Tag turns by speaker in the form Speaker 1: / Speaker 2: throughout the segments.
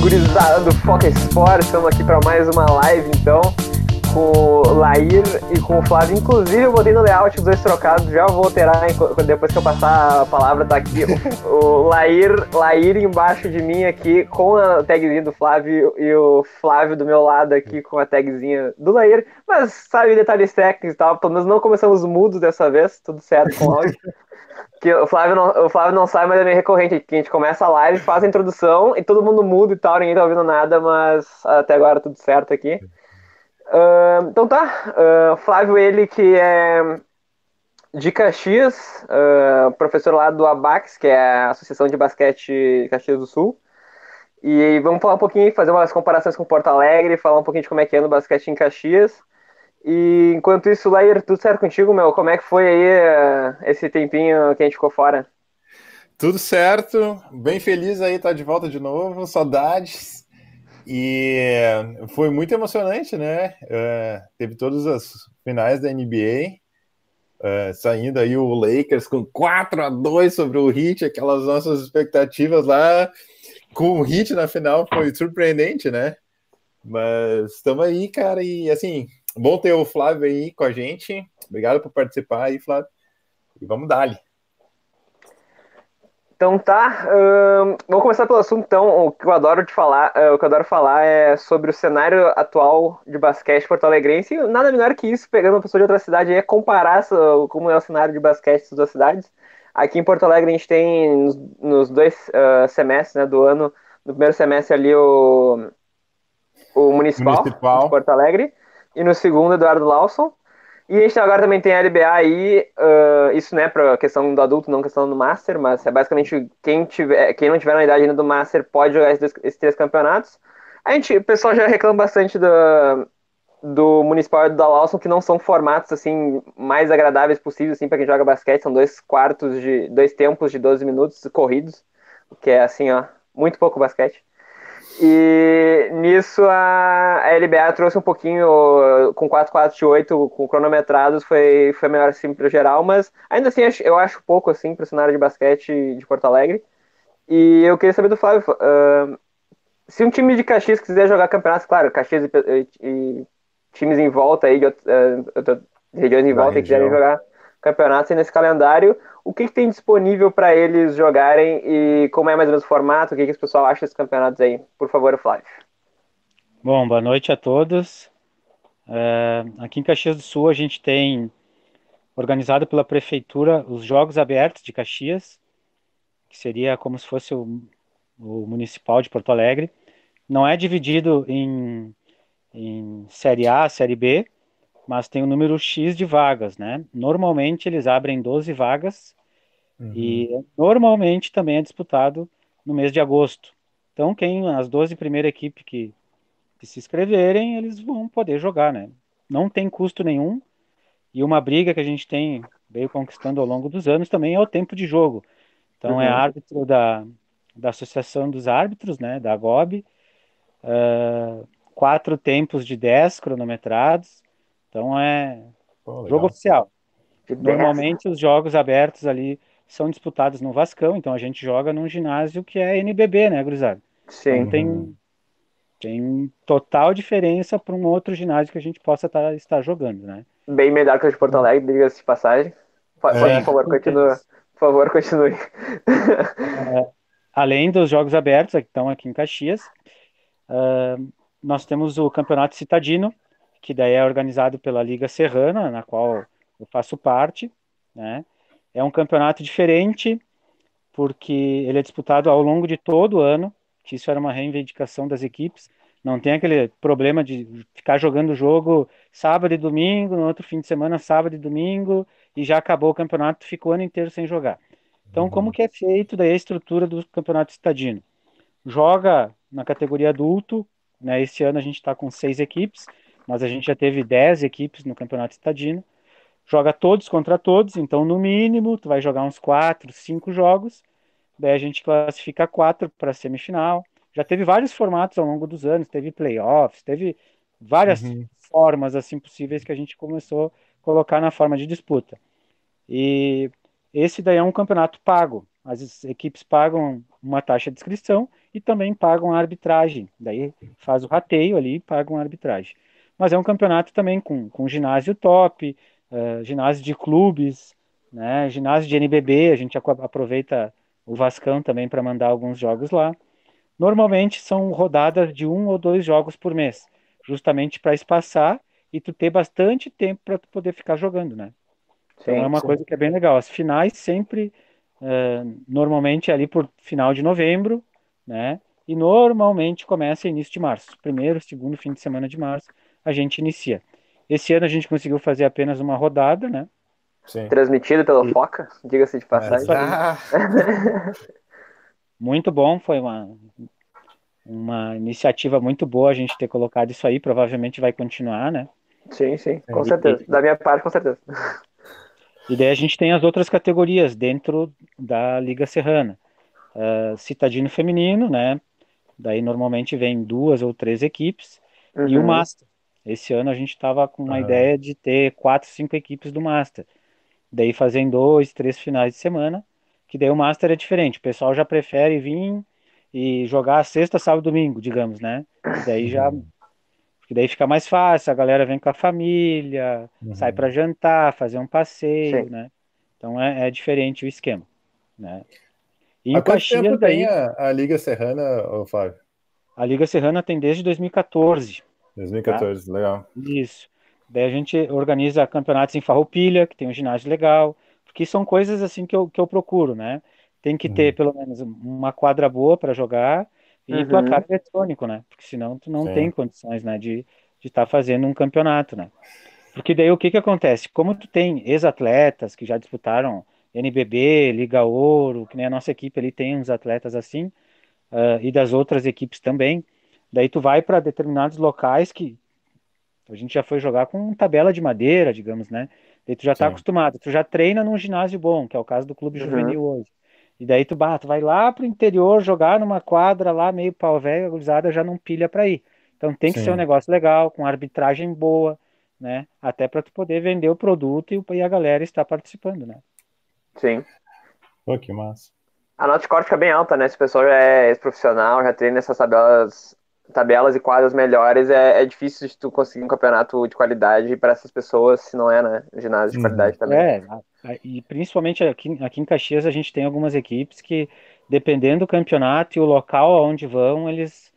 Speaker 1: gurizada do Foca Sport, estamos aqui para mais uma live então, com o Lair e com o Flávio. Inclusive eu botei no layout os dois trocados, já vou alterar depois que eu passar a palavra, tá aqui o Lair, Lair embaixo de mim aqui com a tagzinha do Flávio e o Flávio do meu lado aqui com a tagzinha do Lair. Mas sabe detalhes técnicos e tal, pelo menos não começamos mudos dessa vez, tudo certo com o áudio. que o Flávio, não, o Flávio não sabe, mas é meio recorrente. Que a gente começa a live, faz a introdução e todo mundo muda e tal, ninguém tá ouvindo nada, mas até agora tudo certo aqui. Uh, então tá, uh, Flávio, ele que é de Caxias, uh, professor lá do ABAX, que é a Associação de Basquete Caxias do Sul. E vamos falar um pouquinho, fazer umas comparações com Porto Alegre, falar um pouquinho de como é que é no basquete em Caxias. E enquanto isso, Lair, tudo certo contigo, meu? Como é que foi aí uh, esse tempinho que a gente ficou fora?
Speaker 2: Tudo certo, bem feliz aí tá de volta de novo, saudades. E foi muito emocionante, né? Uh, teve todas as finais da NBA, uh, é, saindo aí o Lakers com 4 a 2 sobre o Heat, aquelas nossas expectativas lá com o Heat na final foi surpreendente, né? Mas estamos aí, cara, e assim, Bom ter o Flávio aí com a gente. Obrigado por participar aí, Flávio. E vamos dar ali.
Speaker 1: Então tá, uh, vamos começar pelo assunto então, o que eu adoro de falar, uh, o que eu adoro falar é sobre o cenário atual de basquete porto-alegrense, nada melhor que isso, pegando uma pessoa de outra cidade, é comparar como é o cenário de basquete das duas cidades. Aqui em Porto Alegre a gente tem nos, nos dois uh, semestres né, do ano, no primeiro semestre ali o, o municipal, municipal. de Porto Alegre, e no segundo, Eduardo Lawson. E a gente agora também tem a LBA aí, uh, isso né, para questão do adulto, não questão do Master, mas é basicamente quem, tiver, quem não tiver na idade ainda do Master pode jogar esses, esses três campeonatos. A gente, o pessoal já reclama bastante do, do Municipal e do da Lawson, que não são formatos assim mais agradáveis possíveis assim, para quem joga basquete, são dois quartos de dois tempos de 12 minutos corridos, o que é assim, ó, muito pouco basquete. E nisso a, a LBA trouxe um pouquinho com 448 com cronometrados, foi, foi melhor assim para geral, mas ainda assim eu acho pouco assim para o cenário de basquete de Porto Alegre. E eu queria saber do Flávio, uh, se um time de Caxias quiser jogar campeonatos, claro, Caxias e, e times em volta aí, de, uh, regiões em volta, que quiserem jogar campeonatos nesse calendário, o que, que tem disponível para eles jogarem e como é mais ou menos o formato, o que, que o pessoal acha desses campeonatos aí? Por favor, Flávio.
Speaker 3: Bom, boa noite a todos. É, aqui em Caxias do Sul a gente tem organizado pela prefeitura os Jogos Abertos de Caxias, que seria como se fosse o, o municipal de Porto Alegre. Não é dividido em, em Série A, Série B, mas tem um número X de vagas, né? Normalmente eles abrem 12 vagas uhum. e normalmente também é disputado no mês de agosto. Então, quem as 12 primeiras equipes que, que se inscreverem, eles vão poder jogar, né? Não tem custo nenhum. E uma briga que a gente tem, veio conquistando ao longo dos anos, também é o tempo de jogo. Então, é uhum. é árbitro da, da Associação dos Árbitros, né? Da GOB. Uh, quatro tempos de 10 cronometrados então é Pô, jogo oficial. Normalmente os jogos abertos ali são disputados no Vascão, então a gente joga num ginásio que é NBB, né, Gruzado?
Speaker 1: Sim.
Speaker 3: Então tem, tem total diferença para um outro ginásio que a gente possa tá, estar jogando, né?
Speaker 1: Bem melhor que o de Porto Alegre, diga-se de passagem. Por, é, por favor, continue. Por favor, continue.
Speaker 3: É, além dos jogos abertos que estão aqui em Caxias, uh, nós temos o Campeonato Citadino, que daí é organizado pela Liga Serrana, na qual eu faço parte, né? É um campeonato diferente, porque ele é disputado ao longo de todo o ano, que isso era uma reivindicação das equipes. Não tem aquele problema de ficar jogando o jogo sábado e domingo, no outro fim de semana, sábado e domingo, e já acabou o campeonato, fica o ano inteiro sem jogar. Então, uhum. como que é feito daí a estrutura do campeonato estadino? Joga na categoria adulto, né? Esse ano a gente está com seis equipes, mas a gente já teve 10 equipes no campeonato estadino. Joga todos contra todos, então no mínimo tu vai jogar uns 4, 5 jogos. Daí a gente classifica quatro para a semifinal. Já teve vários formatos ao longo dos anos, teve playoffs, teve várias uhum. formas assim possíveis que a gente começou a colocar na forma de disputa. E esse daí é um campeonato pago. as equipes pagam uma taxa de inscrição e também pagam a arbitragem. Daí faz o rateio ali e pagam a arbitragem. Mas é um campeonato também com, com ginásio top, uh, ginásio de clubes, né, ginásio de NBB, a gente aproveita o Vascão também para mandar alguns jogos lá. Normalmente são rodadas de um ou dois jogos por mês, justamente para espaçar e tu ter bastante tempo para tu poder ficar jogando, né? Então sim, é uma sim. coisa que é bem legal. As finais sempre, uh, normalmente ali por final de novembro, né? E normalmente começa início de março. Primeiro, segundo fim de semana de março, a gente inicia. Esse ano a gente conseguiu fazer apenas uma rodada, né?
Speaker 1: Sim. Transmitido pela e... Foca, diga-se de passagem. Ah.
Speaker 3: muito bom, foi uma, uma iniciativa muito boa a gente ter colocado isso aí, provavelmente vai continuar, né?
Speaker 1: Sim, sim, com certeza. Da minha parte, com certeza.
Speaker 3: E daí a gente tem as outras categorias dentro da Liga Serrana. Uh, citadino feminino, né? Daí normalmente vem duas ou três equipes. Uhum. E o uhum. Master. Esse ano a gente estava com uma uhum. ideia de ter quatro, cinco equipes do Master. Daí fazem dois, três finais de semana. Que daí o Master é diferente. O pessoal já prefere vir e jogar sexta, sábado, domingo, digamos, né? E daí já uhum. Que daí fica mais fácil, a galera vem com a família, uhum. sai para jantar, fazer um passeio, Sim. né? Então é, é, diferente o esquema, né?
Speaker 2: E Há quanto tempo daí, tem a, a, Liga Serrana, Fábio?
Speaker 3: A Liga Serrana tem desde 2014.
Speaker 2: 2014, tá? legal.
Speaker 3: Isso. Daí a gente organiza campeonatos em Farroupilha, que tem um ginásio legal, porque são coisas assim que eu, que eu procuro, né? Tem que ter uhum. pelo menos uma quadra boa para jogar, e uhum. placar eletrônico, né? Porque senão tu não Sim. tem condições, né, de estar tá fazendo um campeonato, né? Porque daí o que que acontece? Como tu tem ex-atletas que já disputaram NBB, Liga Ouro, que nem a nossa equipe ali tem uns atletas assim, uh, e das outras equipes também, daí tu vai para determinados locais que a gente já foi jogar com tabela de madeira, digamos, né? Daí tu já está acostumado, tu já treina num ginásio bom, que é o caso do Clube uhum. Juvenil hoje. E daí tu, bah, tu vai lá pro interior jogar numa quadra lá, meio pau velho, a gurizada já não pilha para ir. Então tem que Sim. ser um negócio legal, com arbitragem boa, né? Até para tu poder vender o produto e, e a galera estar participando, né?
Speaker 1: Sim.
Speaker 2: Pô, que massa.
Speaker 1: A nota de corte fica bem alta, né? Se o pessoal já é profissional, já treina essas tabelas, tabelas e quadras melhores, é, é difícil de tu conseguir um campeonato de qualidade para essas pessoas, se não é, né? Ginásio de uhum. qualidade também.
Speaker 3: É, e principalmente aqui, aqui em Caxias a gente tem algumas equipes que, dependendo do campeonato e o local aonde vão, eles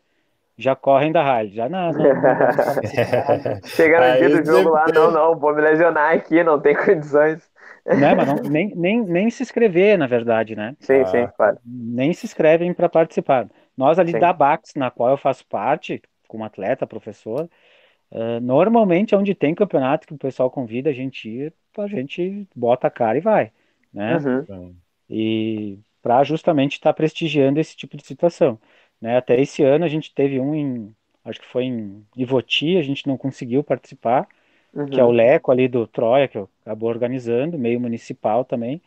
Speaker 3: já correm da rally. Já não, não,
Speaker 1: não Chega no dia do jogo lá, não, não, vou me lesionar aqui, não tem condições.
Speaker 3: Né, mas não, nem, nem, nem se inscrever, na verdade, né?
Speaker 1: Sim, ah, sim, claro.
Speaker 3: Nem se inscrevem para participar. Nós ali sim. da Bax, na qual eu faço parte, como atleta, professor, uh, normalmente onde tem campeonato que o pessoal convida a gente ir, a gente bota a cara e vai, né? Uhum. E para justamente estar tá prestigiando esse tipo de situação, né? Até esse ano a gente teve um em, acho que foi em Ivoti, a gente não conseguiu participar, uhum. que é o uhum. Leco ali do Troia, que acabou organizando, meio municipal também.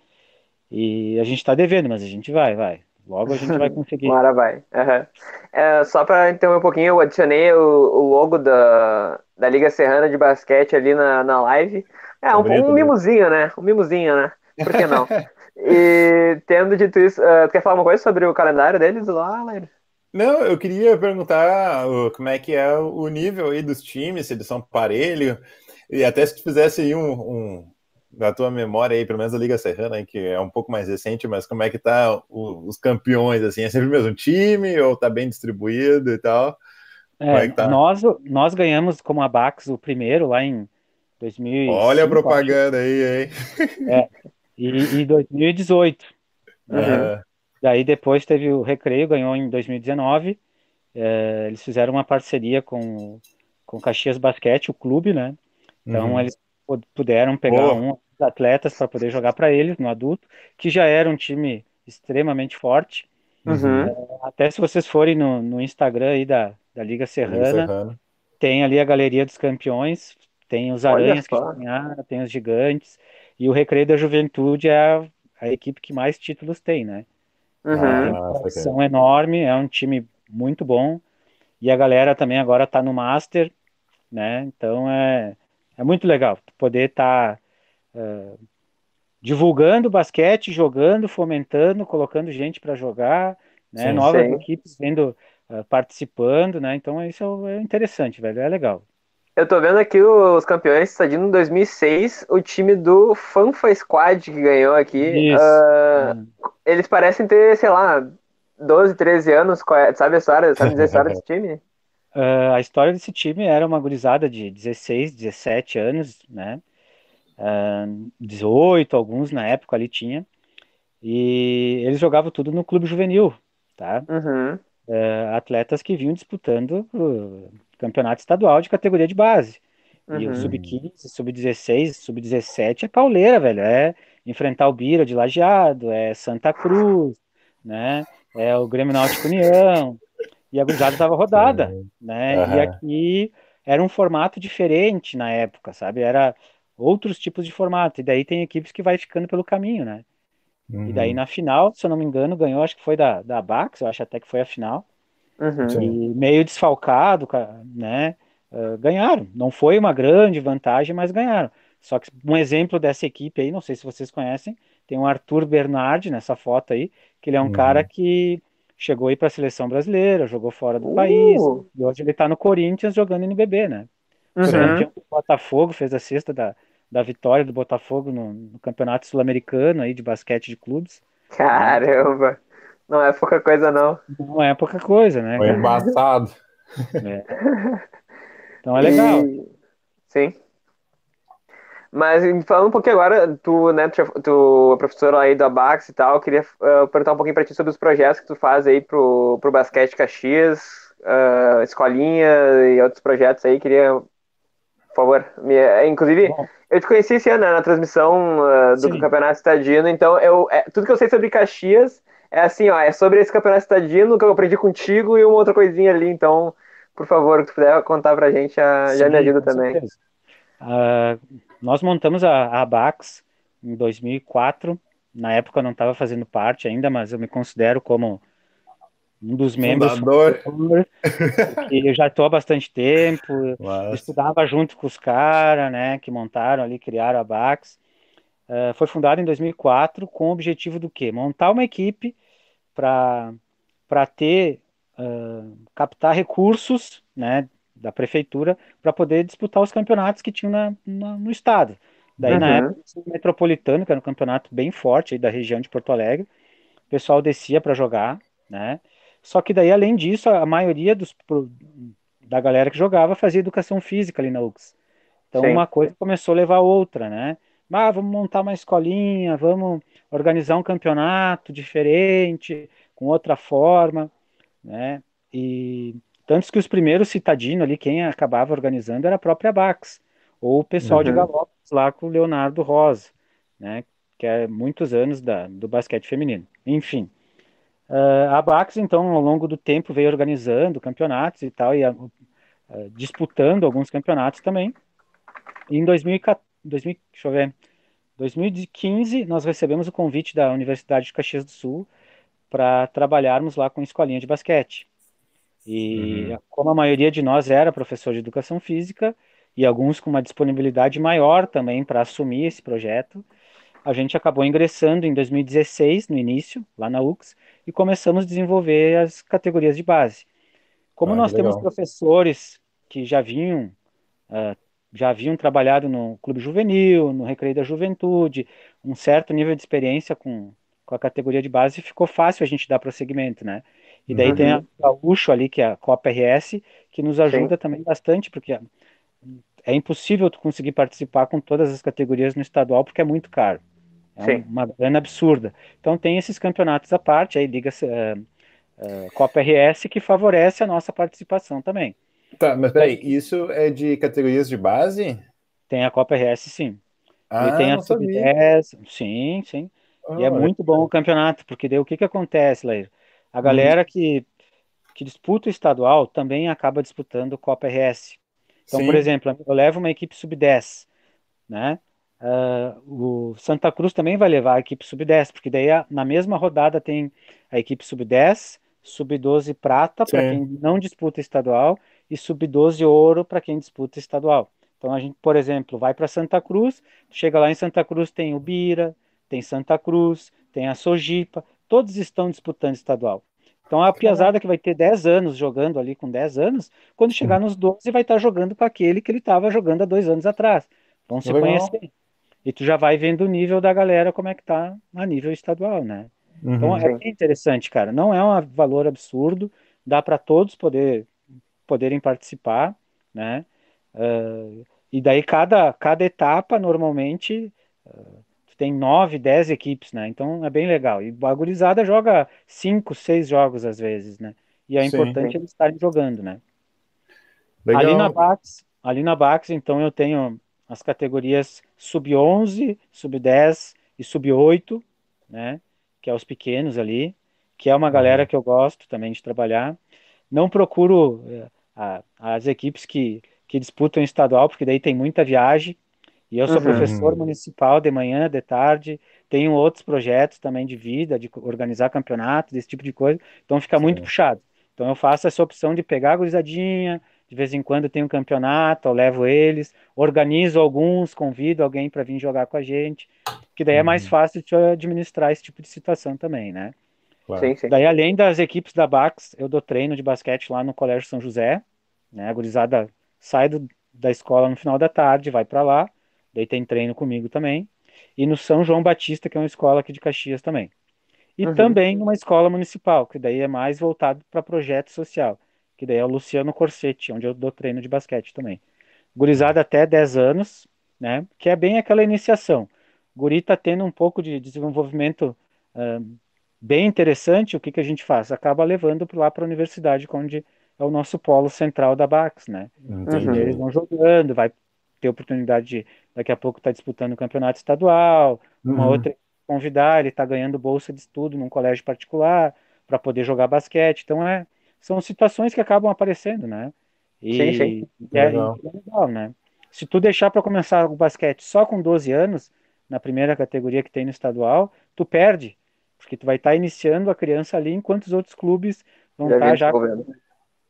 Speaker 3: E a gente está devendo, mas a gente vai, vai. Logo a gente vai conseguir.
Speaker 1: Bora, vai. Uhum. É, só para entender um pouquinho, eu adicionei o, o logo da, da Liga Serrana de Basquete ali na, na live. É, um, um mimozinho, né? Um mimozinho, né? Por que não? e tendo dito isso, uh, tu quer falar uma coisa sobre o calendário deles lá, Lair?
Speaker 2: Não, eu queria perguntar uh, como é que é o nível aí dos times, se eles são parelho, e até se tu fizesse aí um, um da tua memória aí, pelo menos a Liga Serrana, que é um pouco mais recente, mas como é que tá o, os campeões, assim, é sempre o mesmo time ou tá bem distribuído e tal?
Speaker 3: É, é tá? nós, nós ganhamos como a Bax o primeiro lá em 2005,
Speaker 2: Olha a propaganda aí, hein?
Speaker 3: É, e, e 2018. Uhum. É, daí depois teve o Recreio, ganhou em 2019. É, eles fizeram uma parceria com com Caxias Basquete, o clube, né? Então uhum. eles puderam pegar um dos atletas para poder jogar para eles no adulto, que já era um time extremamente forte. Uhum. É, até se vocês forem no, no Instagram aí da, da Liga Serrana, Liga Serrana, tem ali a galeria dos campeões, tem os Aranhas que ganharam, tem os Gigantes, e o Recreio da Juventude é a, a equipe que mais títulos tem, né? Uhum. Tem uma tradição enorme, é um time muito bom, e a galera também agora está no Master, né? Então é, é muito legal poder estar tá, uh, divulgando basquete, jogando, fomentando, colocando gente para jogar, né? Sim, Novas sim. equipes vendo, uh, participando, né? Então isso é interessante, velho, é legal.
Speaker 1: Eu tô vendo aqui os campeões Estadino em 2006, o time do Fanfa Squad que ganhou aqui. Uh, eles parecem ter, sei lá, 12, 13 anos. É, sabe a história? Sabe dizer a história desse time?
Speaker 3: Uh, a história desse time era uma gurizada de 16, 17 anos, né? uh, 18, alguns na época ali tinha. E eles jogavam tudo no clube juvenil, tá?
Speaker 1: Uhum.
Speaker 3: Uh, atletas que vinham disputando o campeonato estadual de categoria de base. Uhum. E o sub-15, sub-16, sub-17 é pauleira, velho. É enfrentar o Bira de Lajeado, é Santa Cruz, né? É o Grêmio Náutico União. E a gurizada estava rodada, né? Uhum. E aqui era um formato diferente na época, sabe? Era outros tipos de formato. E daí tem equipes que vai ficando pelo caminho, né? Uhum. E daí uhum. na final, se eu não me engano, ganhou, acho que foi da, da Bax, eu acho até que foi a final.
Speaker 1: Uhum.
Speaker 3: E meio desfalcado, né? Uh, ganharam. Não foi uma grande vantagem, mas ganharam. Só que um exemplo dessa equipe aí, não sei se vocês conhecem, tem o Arthur Bernardi nessa foto aí, que ele é um uhum. cara que chegou aí para a seleção brasileira, jogou fora do uh. país, e hoje ele está no Corinthians jogando NBB, né? Uhum. O Botafogo fez a cesta da, da vitória do Botafogo no, no Campeonato Sul-Americano aí de basquete de clubes.
Speaker 1: Caramba! Não é pouca coisa, não.
Speaker 3: Não é pouca coisa, né?
Speaker 2: Foi embaçado.
Speaker 3: É. Então é legal. E...
Speaker 1: Sim. Mas falando um pouquinho agora, tu, né, tu, é professor aí da Bax e tal, queria uh, perguntar um pouquinho para ti sobre os projetos que tu faz aí pro, pro Basquete Caxias, uh, escolinha e outros projetos aí, queria favor. Me, inclusive, Bom. eu te conheci esse ano né, na transmissão uh, do Sim. Campeonato Estadino, então eu, é, tudo que eu sei sobre Caxias é assim, ó, é sobre esse Campeonato Estadino que eu aprendi contigo e uma outra coisinha ali, então, por favor, se tu puder contar pra gente, já, Sim, já me ajuda também.
Speaker 3: Uh, nós montamos a, a Bax em 2004, na época eu não estava fazendo parte ainda, mas eu me considero como um dos membros
Speaker 2: Fundador.
Speaker 3: que eu já estou há bastante tempo, estudava junto com os caras, né, que montaram ali, criaram a Bax. Uh, foi fundado em 2004 com o objetivo do quê? Montar uma equipe para para ter uh, captar recursos, né, da prefeitura para poder disputar os campeonatos que tinham na, na, no estado. Daí uhum. na época o metropolitano, que era um campeonato bem forte da região de Porto Alegre, o pessoal descia para jogar, né? Só que daí, além disso, a maioria dos, da galera que jogava fazia educação física ali na UX. Então, Sim. uma coisa começou a levar a outra, né? Ah, vamos montar uma escolinha, vamos organizar um campeonato diferente, com outra forma, né? E tanto que os primeiros citadinos ali, quem acabava organizando era a própria Bax, ou o pessoal uhum. de Galopes lá com o Leonardo Rosa, né? Que é muitos anos da, do basquete feminino. Enfim, Uh, a Bax, então, ao longo do tempo, veio organizando campeonatos e tal, e uh, disputando alguns campeonatos também. E em 2014, 2000, deixa eu ver, 2015, nós recebemos o convite da Universidade de Caxias do Sul para trabalharmos lá com escolinha de basquete. E uhum. como a maioria de nós era professor de educação física, e alguns com uma disponibilidade maior também para assumir esse projeto, a gente acabou ingressando em 2016, no início, lá na UX, e começamos a desenvolver as categorias de base. Como ah, nós temos professores que já vinham, uh, já haviam trabalhado no clube juvenil, no recreio da juventude, um certo nível de experiência com, com a categoria de base, ficou fácil a gente dar prosseguimento, né? E daí uhum. tem a Gaúcho ali, que é a Copa RS, que nos ajuda Sim. também bastante, porque é impossível tu conseguir participar com todas as categorias no estadual, porque é muito caro. É Sim. uma grana absurda. Então tem esses campeonatos à parte, aí liga uh, uh, Copa RS, que favorece a nossa participação também.
Speaker 2: Tá, mas peraí, isso é de categorias de base?
Speaker 3: Tem a Copa RS, sim. Ah, e tem a Sub-10, sim, sim. Oh, e é muito bom o campeonato, porque daí o que que acontece, Leir? A galera hum. que, que disputa o estadual também acaba disputando Copa RS. Então, sim. por exemplo, eu levo uma equipe sub-10, né? Uh, o Santa Cruz também vai levar a equipe sub-10, porque daí na mesma rodada tem a equipe sub-10, sub-12 prata para quem não disputa estadual e sub-12 ouro para quem disputa estadual. Então a gente, por exemplo, vai para Santa Cruz, chega lá em Santa Cruz tem o Bira, tem Santa Cruz, tem a Sojipa, todos estão disputando estadual. Então a piazada que vai ter 10 anos jogando ali com 10 anos, quando chegar nos 12 vai estar jogando com aquele que ele estava jogando há dois anos atrás. Vão se Legal. conhecer. E tu já vai vendo o nível da galera, como é que tá a nível estadual, né? Uhum, então é bem interessante, cara. Não é um valor absurdo, dá para todos poder, poderem participar, né? Uh, e daí cada, cada etapa, normalmente, uh, tem nove, dez equipes, né? Então é bem legal. E a gurizada joga cinco, seis jogos às vezes, né? E é Sim. importante eles estarem jogando, né? Legal. Ali na Bax, ali na Bax, então eu tenho as categorias sub-11, sub-10 e sub-8, né? Que é os pequenos ali, que é uma galera uhum. que eu gosto também de trabalhar. Não procuro uh, a, as equipes que, que disputam estadual, porque daí tem muita viagem, e eu sou uhum. professor municipal de manhã, de tarde, tenho outros projetos também de vida, de organizar campeonatos, desse tipo de coisa, então fica Sim. muito puxado. Então eu faço essa opção de pegar a gurizadinha, de vez em quando tem um campeonato, eu levo eles, organizo alguns, convido alguém para vir jogar com a gente, que daí uhum. é mais uhum. fácil de administrar esse tipo de situação também, né? Claro. Sim, sim. Daí, além das equipes da Bax, eu dou treino de basquete lá no Colégio São José, né? A gurizada sai do, da escola no final da tarde, vai para lá, daí tem treino comigo também, e no São João Batista, que é uma escola aqui de Caxias também. E uhum. também numa escola municipal, que daí é mais voltado para projeto social, que daí é o Luciano Corsetti, onde eu dou treino de basquete também. Gurizada até 10 anos, né, que é bem aquela iniciação. Guri tá tendo um pouco de desenvolvimento uh, bem interessante, o que, que a gente faz? Acaba levando lá para a universidade, onde é o nosso polo central da Bax, né? Uhum. Eles vão jogando, vai ter oportunidade de daqui a pouco estar tá disputando o campeonato estadual, uhum. uma outra convidar, ele está ganhando bolsa de estudo num colégio particular para poder jogar basquete. Então é, são situações que acabam aparecendo, né? E, sim, sim. É, legal. é legal, né? Se tu deixar para começar o basquete só com 12 anos, na primeira categoria que tem no estadual, tu perde, porque tu vai estar tá iniciando a criança ali, enquanto os outros clubes vão estar tá já com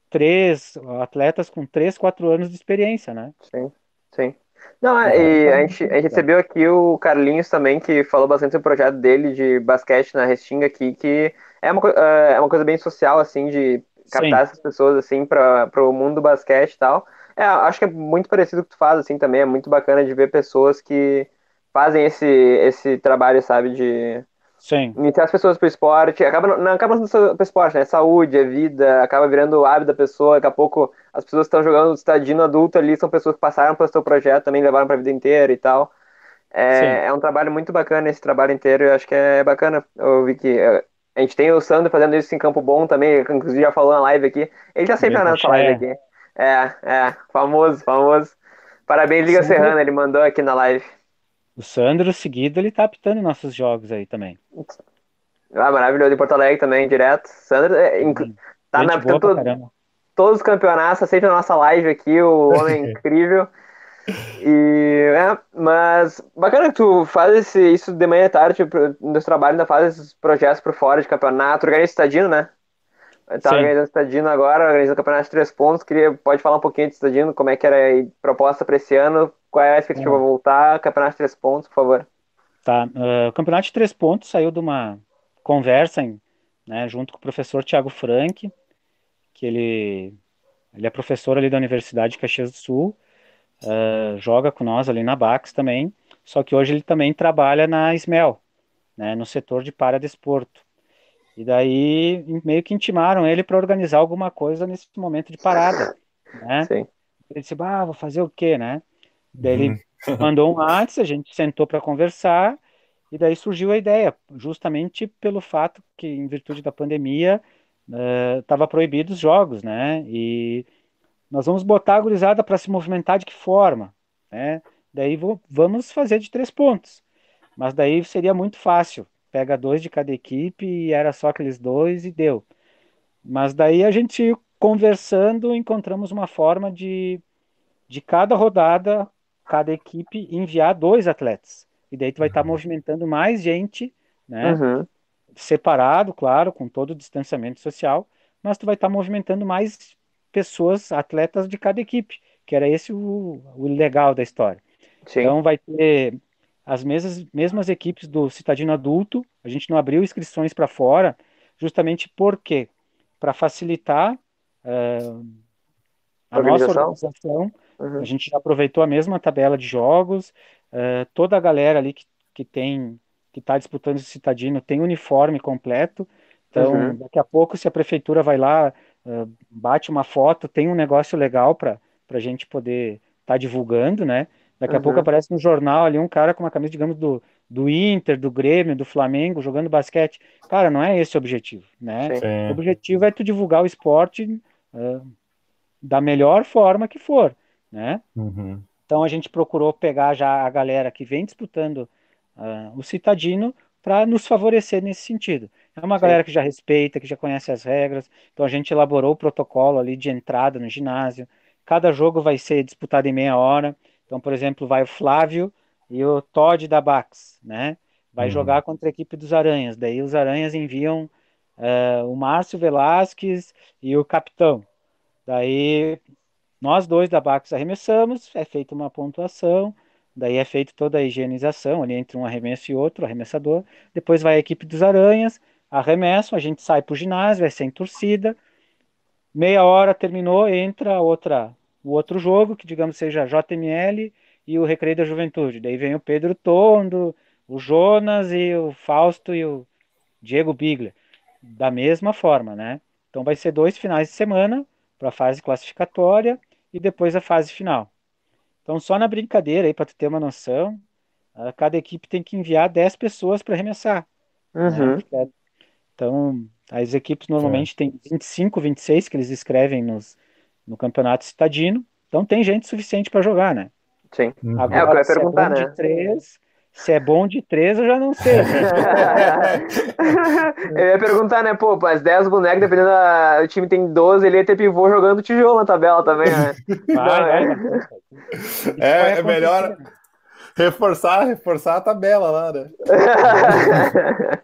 Speaker 3: três atletas com três, quatro anos de experiência, né?
Speaker 1: Sim, sim. Não, é, e a gente, a gente recebeu aqui o Carlinhos também, que falou bastante sobre o projeto dele de basquete na Restinga aqui, que é uma, é, é uma coisa bem social, assim, de captar Sim. essas pessoas, assim, para o mundo do basquete e tal. É, acho que é muito parecido com o que tu faz, assim, também. É muito bacana de ver pessoas que fazem esse, esse trabalho, sabe, de
Speaker 3: Sim.
Speaker 1: Iniciar as pessoas pro esporte, acaba não acaba não sendo pro esporte, né? Saúde, é vida, acaba virando o hábito da pessoa, daqui a pouco as pessoas que estão jogando estadino adulto ali são pessoas que passaram pelo seu projeto, também levaram pra vida inteira e tal. É, é um trabalho muito bacana esse trabalho inteiro, eu acho que é bacana. Eu vi que é, a gente tem o Sandro fazendo isso em Campo Bom também, inclusive já falou na live aqui. Ele tá sempre na nossa live aqui. É, é, famoso, famoso. Parabéns, Liga Sandro... Serrana, ele mandou aqui na live.
Speaker 3: O Sandro, seguido, ele tá apitando nossos jogos aí também.
Speaker 1: Ah, maravilhoso. Em Porto Alegre também, direto. Sandro é, tá na todo, todos os campeonatos, tá sempre na nossa live aqui, o homem é incrível. E, é, mas bacana que tu faz esse, isso de manhã e tarde, no trabalho ainda faz esses projetos por fora de campeonato, organiza estadino, né? Tá Sim. organizando estadino agora, organizando o campeonato de três pontos. Queria, pode falar um pouquinho de estadino, como é que era a proposta para esse ano, qual é a expectativa para voltar? Campeonato de três pontos, por favor.
Speaker 3: Tá. Uh, o campeonato de três pontos saiu de uma conversa em, né, junto com o professor Tiago Frank, que ele, ele é professor ali da Universidade de Caxias do Sul, uh, joga com nós ali na Bax também, só que hoje ele também trabalha na SMEL, né, no setor de paradesporto. E daí meio que intimaram ele para organizar alguma coisa nesse momento de parada, né? Sim. Ele disse, ah, vou fazer o quê, né? Daí ele uhum. mandou um antes, a gente sentou para conversar, e daí surgiu a ideia, justamente pelo fato que, em virtude da pandemia, estava uh, proibido os jogos, né? E nós vamos botar a gurizada para se movimentar de que forma, né? Daí vamos fazer de três pontos. Mas daí seria muito fácil. Pega dois de cada equipe e era só aqueles dois e deu. Mas daí a gente conversando encontramos uma forma de de cada rodada cada equipe enviar dois atletas. E daí tu vai estar tá movimentando mais gente, né? Uhum. Separado, claro, com todo o distanciamento social, mas tu vai estar tá movimentando mais pessoas, atletas de cada equipe, que era esse o, o legal da história. Sim. Então vai ter as mesmas, mesmas equipes do Citadino Adulto, a gente não abriu inscrições para fora, justamente porque para facilitar uh, a nossa organização, uhum. a gente já aproveitou a mesma tabela de jogos, uh, toda a galera ali que, que tem que está disputando esse Citadino tem uniforme completo, então uhum. daqui a pouco se a prefeitura vai lá, uh, bate uma foto, tem um negócio legal para a gente poder estar tá divulgando, né? Daqui uhum. a pouco aparece no jornal ali um cara com uma camisa, digamos, do, do Inter, do Grêmio, do Flamengo, jogando basquete. Cara, não é esse o objetivo, né? Sim. O objetivo é tu divulgar o esporte uh, da melhor forma que for, né? Uhum. Então a gente procurou pegar já a galera que vem disputando uh, o Citadino para nos favorecer nesse sentido. É uma Sim. galera que já respeita, que já conhece as regras, então a gente elaborou o protocolo ali de entrada no ginásio. Cada jogo vai ser disputado em meia hora. Então, por exemplo, vai o Flávio e o Todd da Bax, né? Vai uhum. jogar contra a equipe dos Aranhas. Daí os Aranhas enviam uh, o Márcio Velasquez e o capitão. Daí nós dois da Bax arremessamos, é feita uma pontuação, daí é feita toda a higienização ali entre um arremesso e outro, arremessador. Depois vai a equipe dos Aranhas, arremessam, a gente sai para o ginásio, é sem torcida. Meia hora terminou, entra outra o outro jogo, que digamos seja JML e o Recreio da Juventude. Daí vem o Pedro Tondo, o Jonas e o Fausto e o Diego Bigler. Da mesma forma, né? Então vai ser dois finais de semana para a fase classificatória e depois a fase final. Então, só na brincadeira aí, para tu ter uma noção, cada equipe tem que enviar 10 pessoas para arremessar. Né? Uhum. Né? Então, as equipes normalmente é. têm 25, 26 que eles escrevem nos, no campeonato citadino. Então tem gente suficiente para jogar, né?
Speaker 1: Sim. Uhum. Agora, é eu ia perguntar, é né?
Speaker 3: De três, se é bom de três, eu já não sei.
Speaker 1: eu ia perguntar, né? Pô, as 10 bonecos, dependendo da... O time tem 12, ele ia ter pivô jogando tijolo na tabela também, né? Vai,
Speaker 2: vai, é, é melhor reforçar, reforçar a tabela lá, né?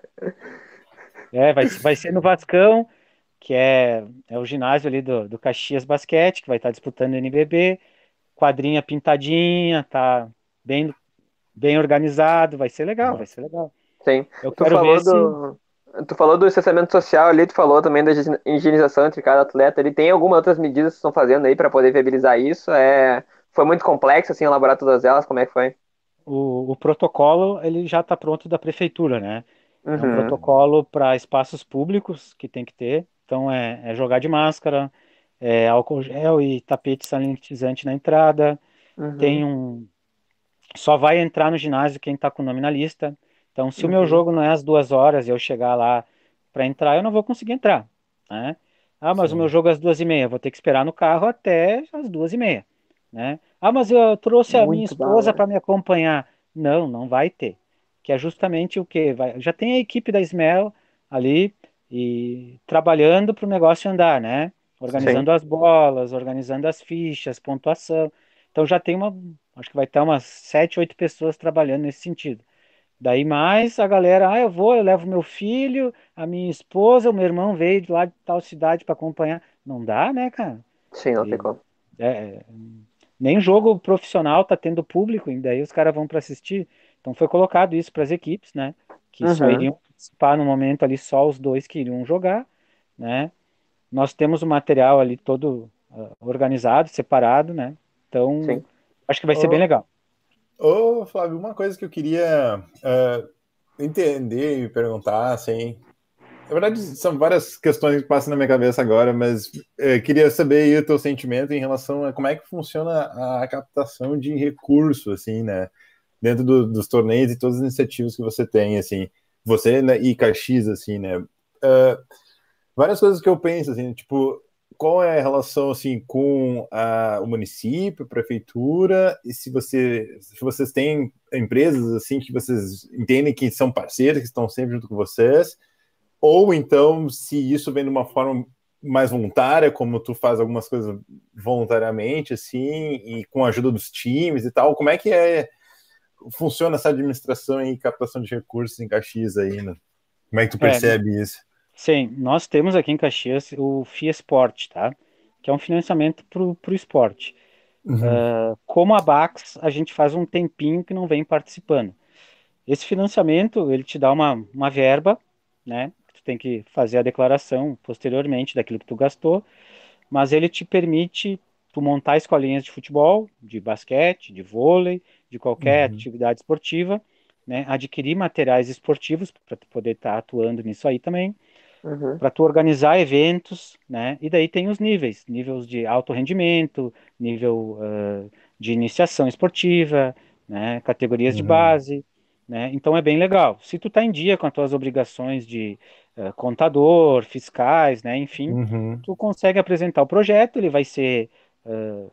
Speaker 3: é, vai, vai ser no Vascão que é, é o ginásio ali do, do Caxias Basquete, que vai estar disputando o NBB, quadrinha pintadinha, tá bem, bem organizado, vai ser legal, vai ser legal.
Speaker 1: Sim. Eu tu quero falou ver do... Se... Tu falou do distanciamento social ali, tu falou também da higienização entre cada atleta. Ele tem algumas outras medidas que estão fazendo aí para poder viabilizar isso? É... Foi muito complexo, assim, elaborar todas elas? Como é que foi?
Speaker 3: O, o protocolo, ele já está pronto da prefeitura, né? Uhum. É um uhum. protocolo para espaços públicos que tem que ter. Então é, é jogar de máscara, é álcool gel e tapete sanitizante na entrada. Uhum. Tem um. Só vai entrar no ginásio quem está com o nome na lista. Então, se uhum. o meu uhum. jogo não é às duas horas e eu chegar lá para entrar, eu não vou conseguir entrar. Né? Ah, mas Sim. o meu jogo é às duas e meia. Vou ter que esperar no carro até às duas e meia. Né? Ah, mas eu trouxe Muito a minha esposa para me acompanhar. Não, não vai ter. Que é justamente o que? Vai... Já tem a equipe da Smell ali e trabalhando para o negócio andar, né? Organizando Sim. as bolas, organizando as fichas, pontuação. Então já tem uma, acho que vai ter umas sete, oito pessoas trabalhando nesse sentido. Daí mais a galera, ah, eu vou, eu levo meu filho, a minha esposa, o meu irmão veio de lá de tal cidade para acompanhar. Não dá, né, cara?
Speaker 1: Sim, não e, tem como.
Speaker 3: É, nem jogo profissional tá tendo público, e daí os caras vão para assistir. Então foi colocado isso para as equipes, né? Que uhum. só iriam participar no momento ali só os dois que iriam jogar, né? Nós temos o material ali todo uh, organizado, separado, né? Então, Sim. Acho que vai ser bem legal.
Speaker 2: Ô, Flávio, uma coisa que eu queria uh, entender e perguntar, assim, na verdade, são várias questões que passam na minha cabeça agora, mas eu eh, queria saber aí o teu sentimento em relação a como é que funciona a captação de recurso, assim, né? Dentro do, dos torneios e todas as iniciativas que você tem, assim você né, e Caxias, assim, né? Uh, várias coisas que eu penso, assim, tipo, qual é a relação, assim, com a, o município, prefeitura, e se, você, se vocês têm empresas, assim, que vocês entendem que são parceiros, que estão sempre junto com vocês, ou então, se isso vem de uma forma mais voluntária, como tu faz algumas coisas voluntariamente, assim, e com a ajuda dos times e tal, como é que é funciona essa administração e captação de recursos em Caxias aí, né? Como é que tu é, percebe é, isso?
Speaker 3: Sim, nós temos aqui em Caxias o FIESPORT, tá? Que é um financiamento para o esporte. Uhum. Uh, como a Bax, a gente faz um tempinho que não vem participando. Esse financiamento, ele te dá uma, uma verba, né? Tu tem que fazer a declaração posteriormente daquilo que tu gastou, mas ele te permite tu montar escolinhas de futebol, de basquete, de vôlei, de qualquer uhum. atividade esportiva, né? Adquirir materiais esportivos para tu poder estar tá atuando nisso aí também. Uhum. Para tu organizar eventos, né? E daí tem os níveis, níveis de alto rendimento, nível uh, de iniciação esportiva, né? Categorias uhum. de base, né? Então é bem legal. Se tu tá em dia com as tuas obrigações de uh, contador, fiscais, né? Enfim, uhum. tu consegue apresentar o projeto, ele vai ser uh,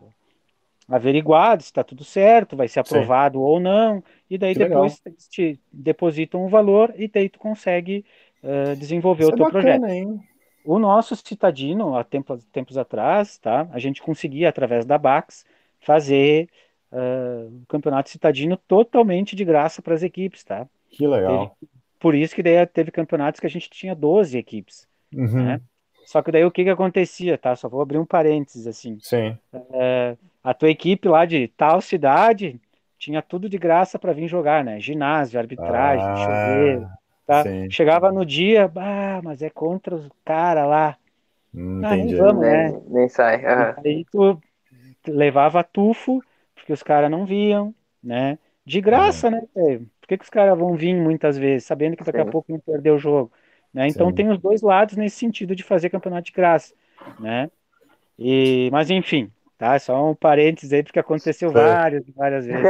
Speaker 3: averiguado se está tudo certo, vai ser aprovado Sim. ou não, e daí que depois legal. te depositam um valor e daí tu consegue uh, desenvolver Isso o é teu é bacana, projeto. Hein? O nosso citadino, há tempos, tempos atrás, tá? A gente conseguia, através da Bax, fazer uh, o campeonato citadino totalmente de graça para as equipes, tá?
Speaker 2: Que legal.
Speaker 3: Teve, por isso que daí teve campeonatos que a gente tinha 12 equipes, uhum. né? Só que daí o que que acontecia, tá? Só vou abrir um parênteses, assim.
Speaker 2: Sim.
Speaker 3: Uh, a tua equipe lá de tal cidade tinha tudo de graça para vir jogar, né? Ginásio, arbitragem, ah, chuveiro, tá? Sim. Chegava no dia, ah, mas é contra os cara lá.
Speaker 2: Hum, ah, nem
Speaker 1: vamos, né? Nem, nem sai. Uhum.
Speaker 3: Aí tu levava tufo, porque os caras não viam, né? De graça, uhum. né? Por que, que os caras vão vir muitas vezes, sabendo que daqui Sim. a pouco vão perder o jogo? Né? Então Sim. tem os dois lados nesse sentido de fazer campeonato de graça, né? E, mas enfim, Tá, só um parênteses aí, porque aconteceu várias, várias vezes.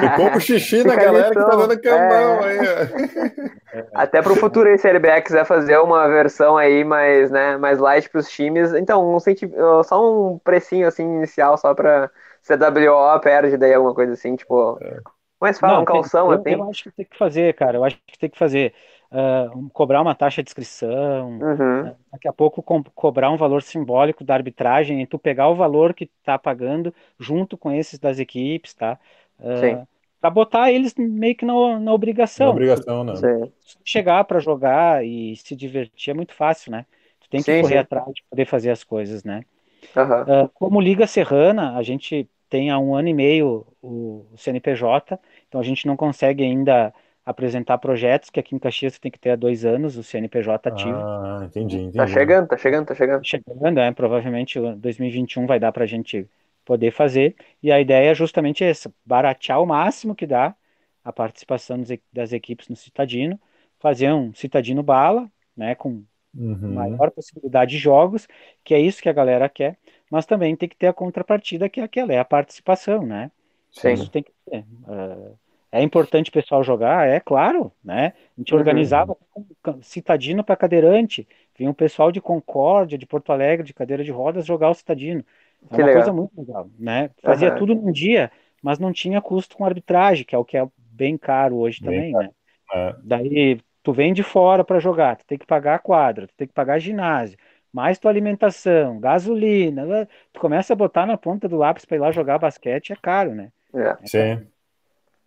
Speaker 2: Ficou com xixi na galera que tá dando cambão é.
Speaker 1: aí. Até pro futuro aí, se a LBA quiser fazer uma versão aí mais, né, mais light pros times, então, um centi... só um precinho assim inicial, só pra CWO perde daí alguma coisa assim, tipo. É. Mas fala, Não, um calção,
Speaker 3: tem, eu, eu acho que tem que fazer, cara. Eu acho que tem que fazer uh, cobrar uma taxa de inscrição, uhum. uh, daqui a pouco co cobrar um valor simbólico da arbitragem e tu pegar o valor que tá pagando junto com esses das equipes, tá? Uh, para botar eles meio que na, na obrigação. Na
Speaker 2: obrigação, não. Sim.
Speaker 3: Chegar para jogar e se divertir é muito fácil, né? Tu tem que sim, correr sim. atrás de poder fazer as coisas, né? Uhum. Uh, como Liga Serrana, a gente tem há um ano e meio o, o CNPJ, então a gente não consegue ainda apresentar projetos, que aqui em Caxias você tem que ter há dois anos o CNPJ ativo.
Speaker 2: Ah, entendi, entendi.
Speaker 1: Tá chegando, tá chegando, tá chegando. Tá
Speaker 3: chegando, é, provavelmente 2021 vai dar para a gente poder fazer. E a ideia é justamente essa, baratear o máximo que dá a participação das equipes no Citadino, fazer um Citadino bala, né, com uhum. maior possibilidade de jogos, que é isso que a galera quer, mas também tem que ter a contrapartida, que é aquela, é a participação, né?
Speaker 2: Sim.
Speaker 3: Isso tem que ter. Uh, é importante o pessoal jogar? É claro, né? A gente uhum. organizava citadino para cadeirante, vinha um pessoal de Concórdia, de Porto Alegre, de cadeira de rodas jogar o citadino. É que uma legal. coisa muito legal, né? Fazia uhum. tudo num dia, mas não tinha custo com arbitragem, que é o que é bem caro hoje bem também, caro. né? É. Daí tu vem de fora para jogar, tu tem que pagar a quadra, tu tem que pagar ginásio, mais tua alimentação, gasolina, tu começa a botar na ponta do lápis para ir lá jogar basquete, é caro, né?
Speaker 2: É. Sim.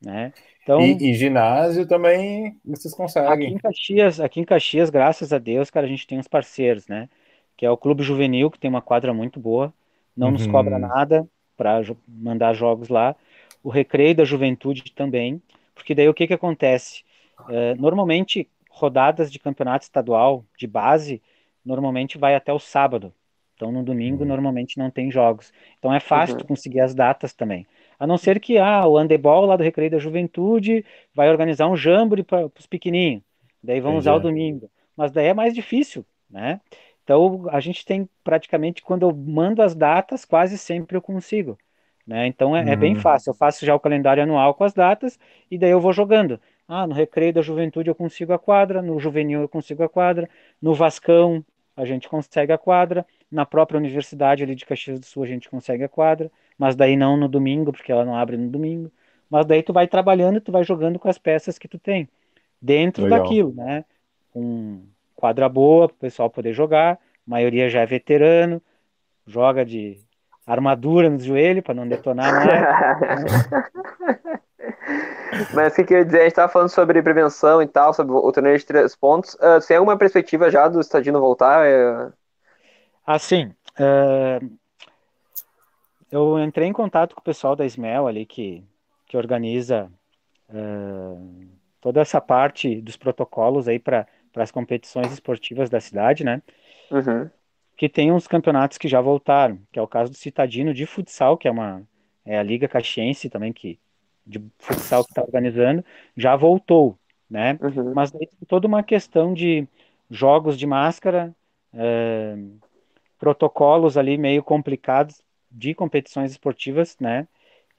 Speaker 3: Né? Então,
Speaker 2: e, e, ginásio também vocês conseguem.
Speaker 3: Aqui em Caxias, aqui em Caxias, graças a Deus, cara, a gente tem uns parceiros, né? Que é o Clube Juvenil, que tem uma quadra muito boa, não uhum. nos cobra nada para mandar jogos lá. O Recreio da Juventude também, porque daí o que que acontece? É, normalmente, rodadas de campeonato estadual de base, normalmente vai até o sábado. Então, no domingo, uhum. normalmente não tem jogos. Então, é fácil uhum. conseguir as datas também. A não ser que ah, o Andebol lá do Recreio da Juventude vai organizar um jamboree para os pequenininhos. Daí vão usar o domingo. Mas daí é mais difícil, né? Então a gente tem praticamente, quando eu mando as datas, quase sempre eu consigo. Né? Então é, uhum. é, bem uhum. fácil. Eu faço já o calendário anual com as datas e daí eu vou jogando. Ah, no Recreio da Juventude eu consigo a quadra, no Juvenil eu consigo a quadra, no Vascão a gente consegue a quadra, na própria universidade ali de Caxias do Sul a gente consegue a quadra mas daí não no domingo, porque ela não abre no domingo. Mas daí tu vai trabalhando, tu vai jogando com as peças que tu tem dentro Legal. daquilo, né? Com quadra boa para o pessoal poder jogar. A maioria já é veterano, joga de armadura no joelho para não detonar mais.
Speaker 1: Mas o que, que eu ia dizer? A gente estava falando sobre prevenção e tal, sobre o torneio de três pontos. Uh, você tem alguma perspectiva já do Estadino voltar? É...
Speaker 3: Assim, uh, eu entrei em contato com o pessoal da Smell ali que, que organiza uh, toda essa parte dos protocolos aí para as competições esportivas da cidade, né?
Speaker 1: Uhum.
Speaker 3: Que tem uns campeonatos que já voltaram, que é o caso do Citadino de futsal, que é uma é a Liga Caxiense também que de futsal que está organizando, já voltou, né?
Speaker 1: Uhum.
Speaker 3: Mas daí tem toda uma questão de jogos de máscara, é, protocolos ali meio complicados de competições esportivas, né?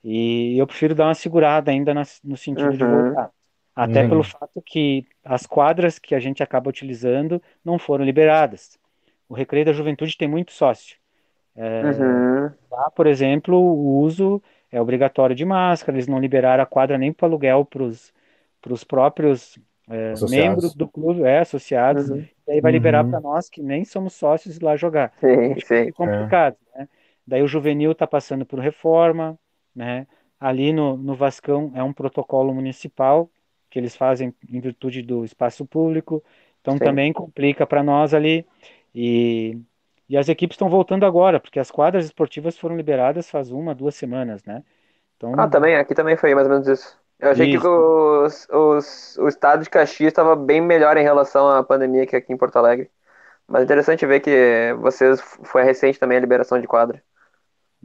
Speaker 3: E eu prefiro dar uma segurada ainda no sentido de
Speaker 1: Uhum.
Speaker 3: voltar. Até
Speaker 2: Uhum.
Speaker 3: pelo fato que as quadras que a gente acaba utilizando não foram liberadas. O Recreio da Juventude tem muito sócio.
Speaker 1: Uhum.
Speaker 3: Lá, por exemplo, o uso é obrigatório de máscara, eles não liberaram a quadra nem para aluguel para os próprios é, membros do clube, é, associados,
Speaker 1: Uhum.
Speaker 3: e aí vai liberar
Speaker 2: Uhum.
Speaker 3: para nós que nem somos sócios ir lá jogar.
Speaker 1: Sim,
Speaker 3: Então fica
Speaker 1: sim.
Speaker 3: meio complicado, né? Daí o juvenil está passando por reforma, né? Ali no, no Vascão é um protocolo municipal que eles fazem em virtude do espaço público, então
Speaker 1: Sim.
Speaker 3: também complica para nós ali. E, e as equipes estão voltando agora, porque as quadras esportivas foram liberadas faz uma, duas semanas, né? Então,
Speaker 1: Ah, também, aqui também foi mais ou menos isso. Eu achei
Speaker 3: Isso.
Speaker 1: que os, os, o estado de Caxias estava bem melhor em relação à pandemia que aqui em Porto Alegre. Mas interessante ver que vocês foi recente também a liberação de quadra.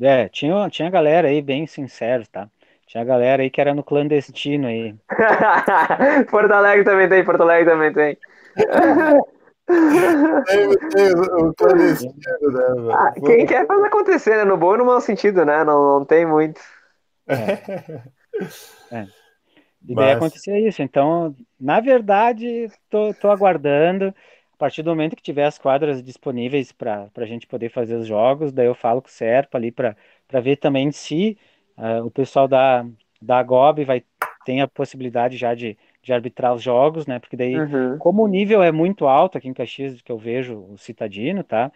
Speaker 3: É, tinha, tinha galera aí bem sincero, tá? Tinha galera aí que era no clandestino aí.
Speaker 1: Porto Alegre também tem, Porto Alegre também tem.
Speaker 2: O, clandestino, né?
Speaker 1: Ah, quem quer faz acontecer, né? No bom e no mau sentido, né? Não, não tem muito.
Speaker 3: E daí
Speaker 2: Mas-
Speaker 3: acontecia isso. Então, na verdade, tô, tô aguardando. A partir do momento que tiver as quadras disponíveis para a gente poder fazer os jogos, daí eu falo com o Serpa ali para ver também se ah, o pessoal da, da GOB vai, tem a possibilidade já de, de arbitrar os jogos, né? Porque daí,
Speaker 1: Uhum.
Speaker 3: como o nível é muito alto aqui em Caxias, que eu vejo o Citadino, tá?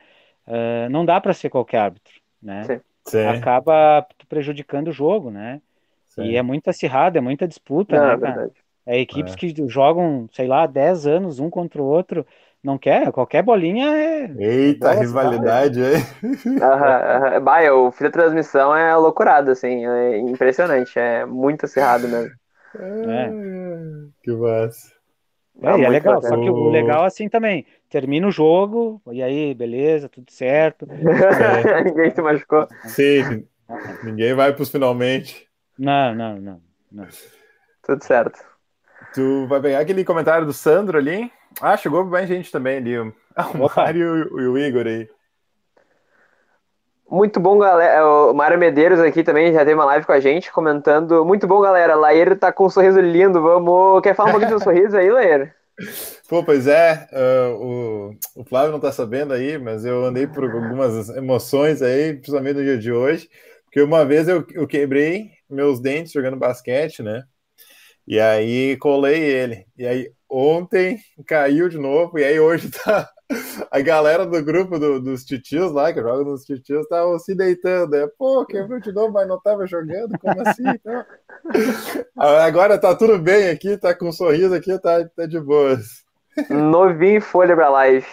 Speaker 3: Ah, não dá para ser qualquer árbitro, né?
Speaker 1: Sim.
Speaker 2: Sim,
Speaker 3: Acaba prejudicando o jogo, né?
Speaker 2: sim.
Speaker 3: E é muito acirrado, é muita disputa,
Speaker 1: Não,
Speaker 3: né,
Speaker 1: é.
Speaker 3: É equipes
Speaker 2: É.
Speaker 3: que jogam, sei lá, 10 anos um contra o outro, não quer, qualquer bolinha é.
Speaker 2: Eita,
Speaker 3: Bola
Speaker 2: rivalidade aí.
Speaker 1: Aham, aham. Bah, o fio da transmissão é loucurado, assim, é impressionante, é muito acirrado mesmo.
Speaker 2: Que massa.
Speaker 3: É, é
Speaker 1: muito
Speaker 3: legal,
Speaker 1: bacana.
Speaker 3: só que o legal assim também, termina o jogo, e aí, beleza, tudo certo.
Speaker 1: Ninguém se machucou.
Speaker 2: Sim, ninguém vai pros finalmente.
Speaker 3: Não, não, não, não.
Speaker 1: Tudo certo.
Speaker 2: Tu vai pegar aquele comentário do Sandro ali? Ah, chegou bem gente também ali. o-. Mário e o- Igor aí.
Speaker 1: Muito bom, galera. O Mário Medeiros aqui também já teve uma live com a gente comentando. Muito bom, galera. Lair tá com um sorriso lindo. Vamos. Quer falar um pouquinho do seu sorriso aí, Lair?
Speaker 2: Pô, pois é, ah, o, o Flávio não tá sabendo aí, mas eu andei por algumas emoções aí, principalmente no dia de hoje, porque uma vez eu, eu quebrei meus dentes jogando basquete, né? E aí colei ele. E aí ontem caiu de novo, e aí hoje tá a galera do grupo do- dos titios lá, que joga nos titios, estavam se deitando. É, pô, quebrou de novo, mas não tava jogando, como assim? Então... Agora tá tudo bem aqui, tá com um sorriso aqui, tá, tá de boas.
Speaker 1: Novinho em folha pra live.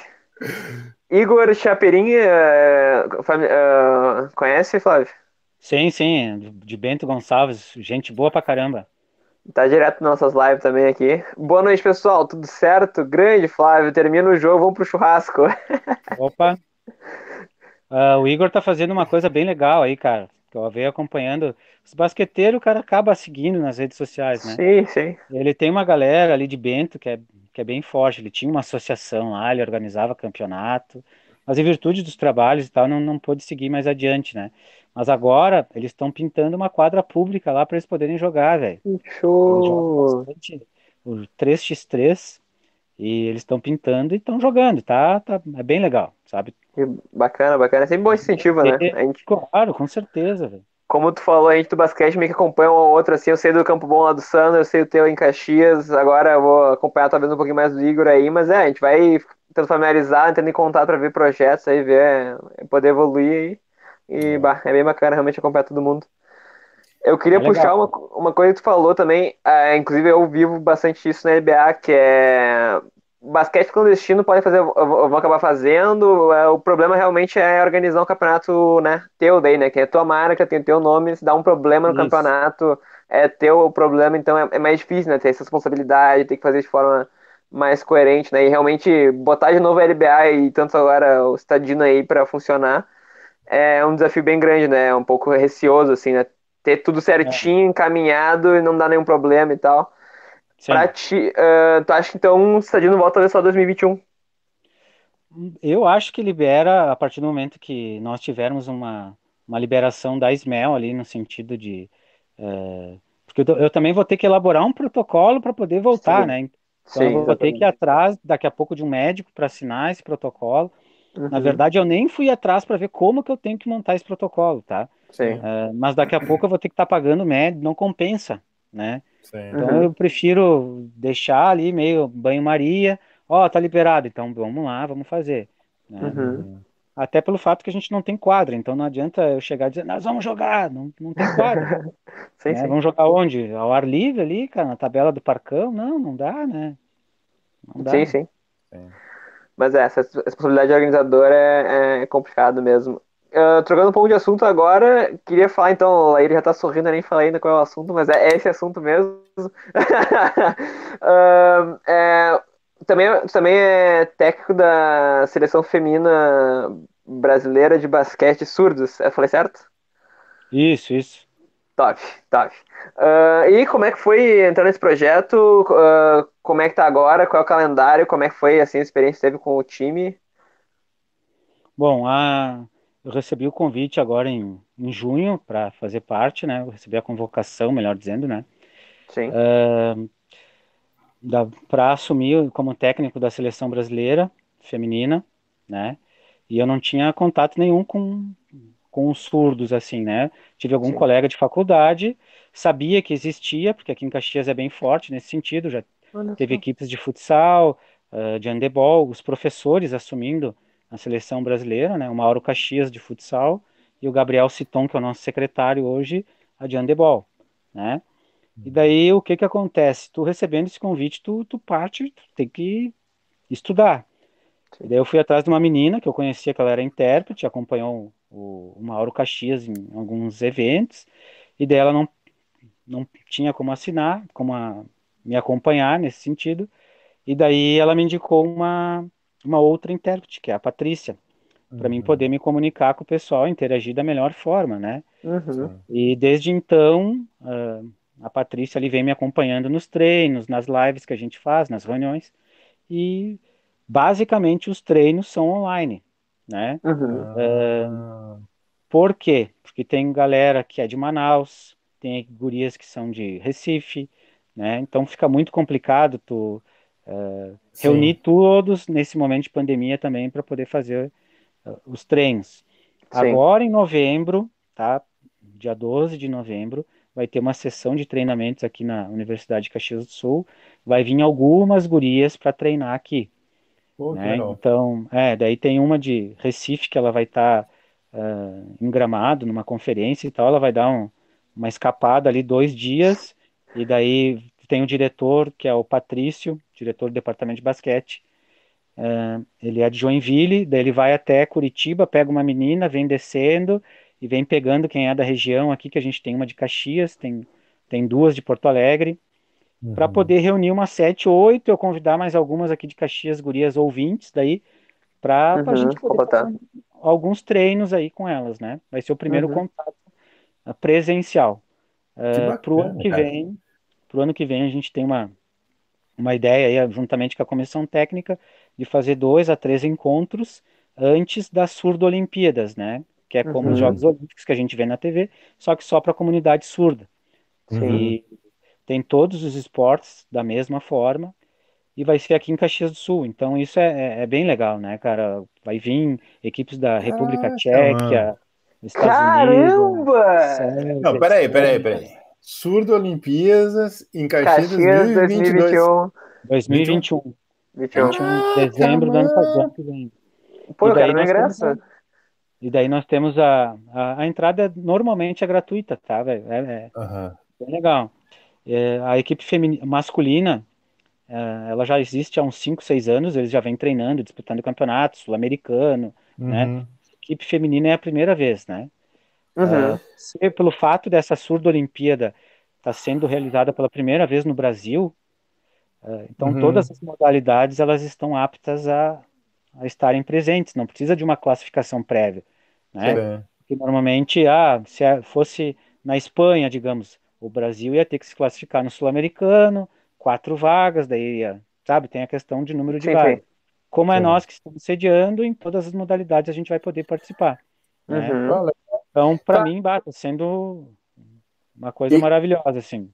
Speaker 1: Igor Chapeirinho, é, é, conhece, Flávio?
Speaker 3: Sim, sim, de Bento Gonçalves, gente boa pra caramba.
Speaker 1: Tá direto nas nossas lives também aqui. Boa noite, pessoal. Tudo certo? Grande, Flávio. Termina o jogo, vamos pro churrasco.
Speaker 3: Opa! Ah, o Igor tá fazendo uma coisa bem legal aí, cara. Que eu venho acompanhando. Os basqueteiros, o cara acaba seguindo nas redes sociais, né?
Speaker 1: Sim, sim.
Speaker 3: Ele tem uma galera ali de Bento que é, que é bem forte. Ele tinha uma associação lá, ele organizava campeonato. Mas em virtude dos trabalhos e tal, não, não pôde seguir mais adiante, né? Mas agora eles estão pintando uma quadra pública lá para eles poderem jogar, velho.
Speaker 1: Show.
Speaker 3: o 3x3 e eles estão pintando e estão jogando, tá, tá? É bem legal, sabe?
Speaker 1: Que bacana, bacana. É sempre bom incentivo, né? A gente,
Speaker 3: Claro, com certeza, velho.
Speaker 1: como tu falou, a gente do basquete meio que acompanha um ou outro, assim. Eu sei do Campo Bom lá do Sandro, eu sei o teu em Caxias. Agora eu vou acompanhar talvez um pouquinho mais do Igor aí. Mas é, a gente vai tentando familiarizar, entrando em contato pra ver projetos aí, ver, poder evoluir aí. E bah, é bem bacana realmente acompanhar todo mundo. Eu queria
Speaker 3: É
Speaker 1: puxar uma, uma coisa que tu falou também, ah, inclusive eu vivo bastante isso na NBA, que é basquete clandestino pode fazer, vão acabar fazendo. É, o problema realmente é organizar um campeonato, né? Teu daí, né? Que é tua marca, tem teu nome, se dá um problema no Isso. campeonato, é teu o problema, então é, é, mais difícil, né? Ter essa responsabilidade, ter que fazer de forma mais coerente, né? E realmente botar de novo a LBA e tanto agora o Stadino aí para funcionar é um desafio bem grande, né? É um pouco receoso, assim, né? Ter tudo certinho, é. encaminhado e não dar nenhum problema e tal. Sim. Pra ti, uh, tu acha que então o Stadino volta só 2021?
Speaker 3: Eu acho que libera a partir do momento que nós tivermos uma, uma liberação da SMEL ali, no sentido de. Uh, porque eu, eu, também vou ter que elaborar um protocolo para poder voltar, Sim. né? Então Sim, eu vou exatamente. ter que ir atrás daqui a pouco de um médico para assinar esse protocolo. Uhum. Na verdade, eu nem fui atrás para ver como que eu tenho que montar esse protocolo, tá? Uh, mas daqui a pouco eu vou ter que estar tá pagando médico, não compensa, né? Sim. Então uhum. eu prefiro deixar ali meio banho-maria. Ó, oh, tá liberado, então vamos lá, vamos fazer. Né? Uhum. Até pelo fato que a gente não tem quadra, então não adianta eu chegar e dizer, nós vamos jogar, não, não tem quadra. sim, né? sim. Vamos jogar onde? Ao ar livre ali, cara, na tabela do parcão? Não, não dá, né?
Speaker 1: Não dá. Sim, sim. sim. Mas é, essa responsabilidade de organizador é, é complicado mesmo. Uh, trocando um pouco de assunto agora, queria falar então, a ele já tá sorrindo, nem falei ainda qual é o assunto, mas é, esse assunto mesmo. uh, é, também, também é técnico da seleção feminina brasileira de basquete surdos, eu falei certo?
Speaker 3: Isso, isso.
Speaker 1: Top, top. Uh, e como é que foi entrar nesse projeto? como é que tá agora? Qual é o calendário? Como é que foi assim, a experiência que teve com o time?
Speaker 3: Bom, a eu recebi o convite agora em, em junho para fazer parte, né? Eu recebi a convocação, melhor dizendo, né?
Speaker 1: Sim. Uh,
Speaker 3: para assumir como técnico da seleção brasileira feminina, né? E eu não tinha contato nenhum com, com os surdos, assim, né? Tive algum Sim. colega de faculdade, sabia que existia, porque aqui em Caxias é bem forte nesse sentido, já Olha teve só. equipes de futsal, uh, de handebol, os professores assumindo na seleção brasileira, né? O Mauro Caxias de futsal e o Gabriel Citon, que é o nosso secretário hoje, a de handebol, né? E daí o que que acontece? Tu recebendo esse convite, tu, tu parte, tu tem que estudar. E daí eu fui atrás de uma menina que eu conhecia que ela era intérprete, acompanhou o, o Mauro Caxias em alguns eventos, e daí ela não, não tinha como assinar, como a, me acompanhar nesse sentido, e daí ela me indicou uma, uma outra intérprete, que é a Patrícia, uhum. para mim poder me comunicar com o pessoal, interagir da melhor forma, né?
Speaker 1: Uhum.
Speaker 3: E desde então, uh, a Patrícia ali vem me acompanhando nos treinos, nas lives que a gente faz, nas reuniões, e basicamente os treinos são online, né?
Speaker 1: Uhum.
Speaker 3: Uh, por quê? Porque tem galera que é de Manaus, tem gurias que são de Recife, né? Então fica muito complicado tu uh, reunir todos nesse momento de pandemia também para poder fazer uh, os treinos. Sim. Agora em novembro, tá? Dia 12 de novembro, vai ter uma sessão de treinamentos aqui na Universidade de Caxias do Sul. Vai vir algumas gurias para treinar aqui. Pô, né? Então, é, daí tem uma de Recife que ela vai estar tá, uh, em Gramado, numa conferência e tal. Ela vai dar um, uma escapada ali dois dias. E daí tem o diretor, que é o Patrício, diretor do departamento de basquete. Uh, ele é de Joinville, daí ele vai até Curitiba, pega uma menina, vem descendo e vem pegando quem é da região aqui, que a gente tem uma de Caxias, tem, tem duas de Porto Alegre, uhum. para poder reunir umas sete, oito, eu convidar mais algumas aqui de Caxias, gurias ouvintes, daí, para uhum, a gente poder fazer alguns treinos aí com elas, né? Vai ser o primeiro uhum. contato uh, presencial. Uh, para o ano que vem, para o ano que vem a gente tem uma, uma ideia aí, juntamente com a comissão técnica, de fazer dois a três encontros antes das surdo-olimpíadas, né? Que é como uhum. os Jogos Olímpicos que a gente vê na TV, só que só para a comunidade surda. Uhum. E tem todos os esportes da mesma forma, e vai ser aqui em Caxias do Sul. Então isso é, é, é bem legal, né, cara? Vai vir equipes da República ah, Tcheca, Estados
Speaker 1: Caramba!
Speaker 2: Unidos. Não, peraí, peraí, peraí. Surdo Olimpíadas em Caxias, Caxias 2022.
Speaker 3: 2021. 21. 21 de dezembro do ano que vem.
Speaker 1: Pô, e daí cara, nós temos,
Speaker 3: E daí nós temos a, a, a, entrada normalmente é gratuita, tá, velho? É, é,
Speaker 2: uhum.
Speaker 3: bem legal. É, a equipe feminina, masculina uh, ela já existe há uns 5, 6 anos, eles já vêm treinando, disputando campeonato sul-americano, né?
Speaker 2: Uhum.
Speaker 3: A equipe feminina é a primeira vez, né?
Speaker 1: Uhum.
Speaker 3: Uh, se pelo fato dessa surda Olimpíada estar tá sendo realizada pela primeira vez no Brasil, uh, então
Speaker 2: Uhum.
Speaker 3: todas as modalidades elas estão aptas a, a estarem presentes, não precisa de uma classificação prévia, né? Porque normalmente, ah, se fosse na Espanha, digamos, o Brasil ia ter que se classificar no Sul-Americano, quatro vagas, daí ia, sabe, tem a questão de número de
Speaker 1: Sim,
Speaker 3: vagas.
Speaker 1: sim.
Speaker 3: Como é
Speaker 2: Sim.
Speaker 3: nós que estamos sediando, em todas as modalidades a gente vai poder participar. né?
Speaker 1: Uhum.
Speaker 2: Olha,
Speaker 3: Então, para
Speaker 2: Tá.
Speaker 3: mim, bata sendo uma coisa
Speaker 2: E-
Speaker 3: maravilhosa, assim.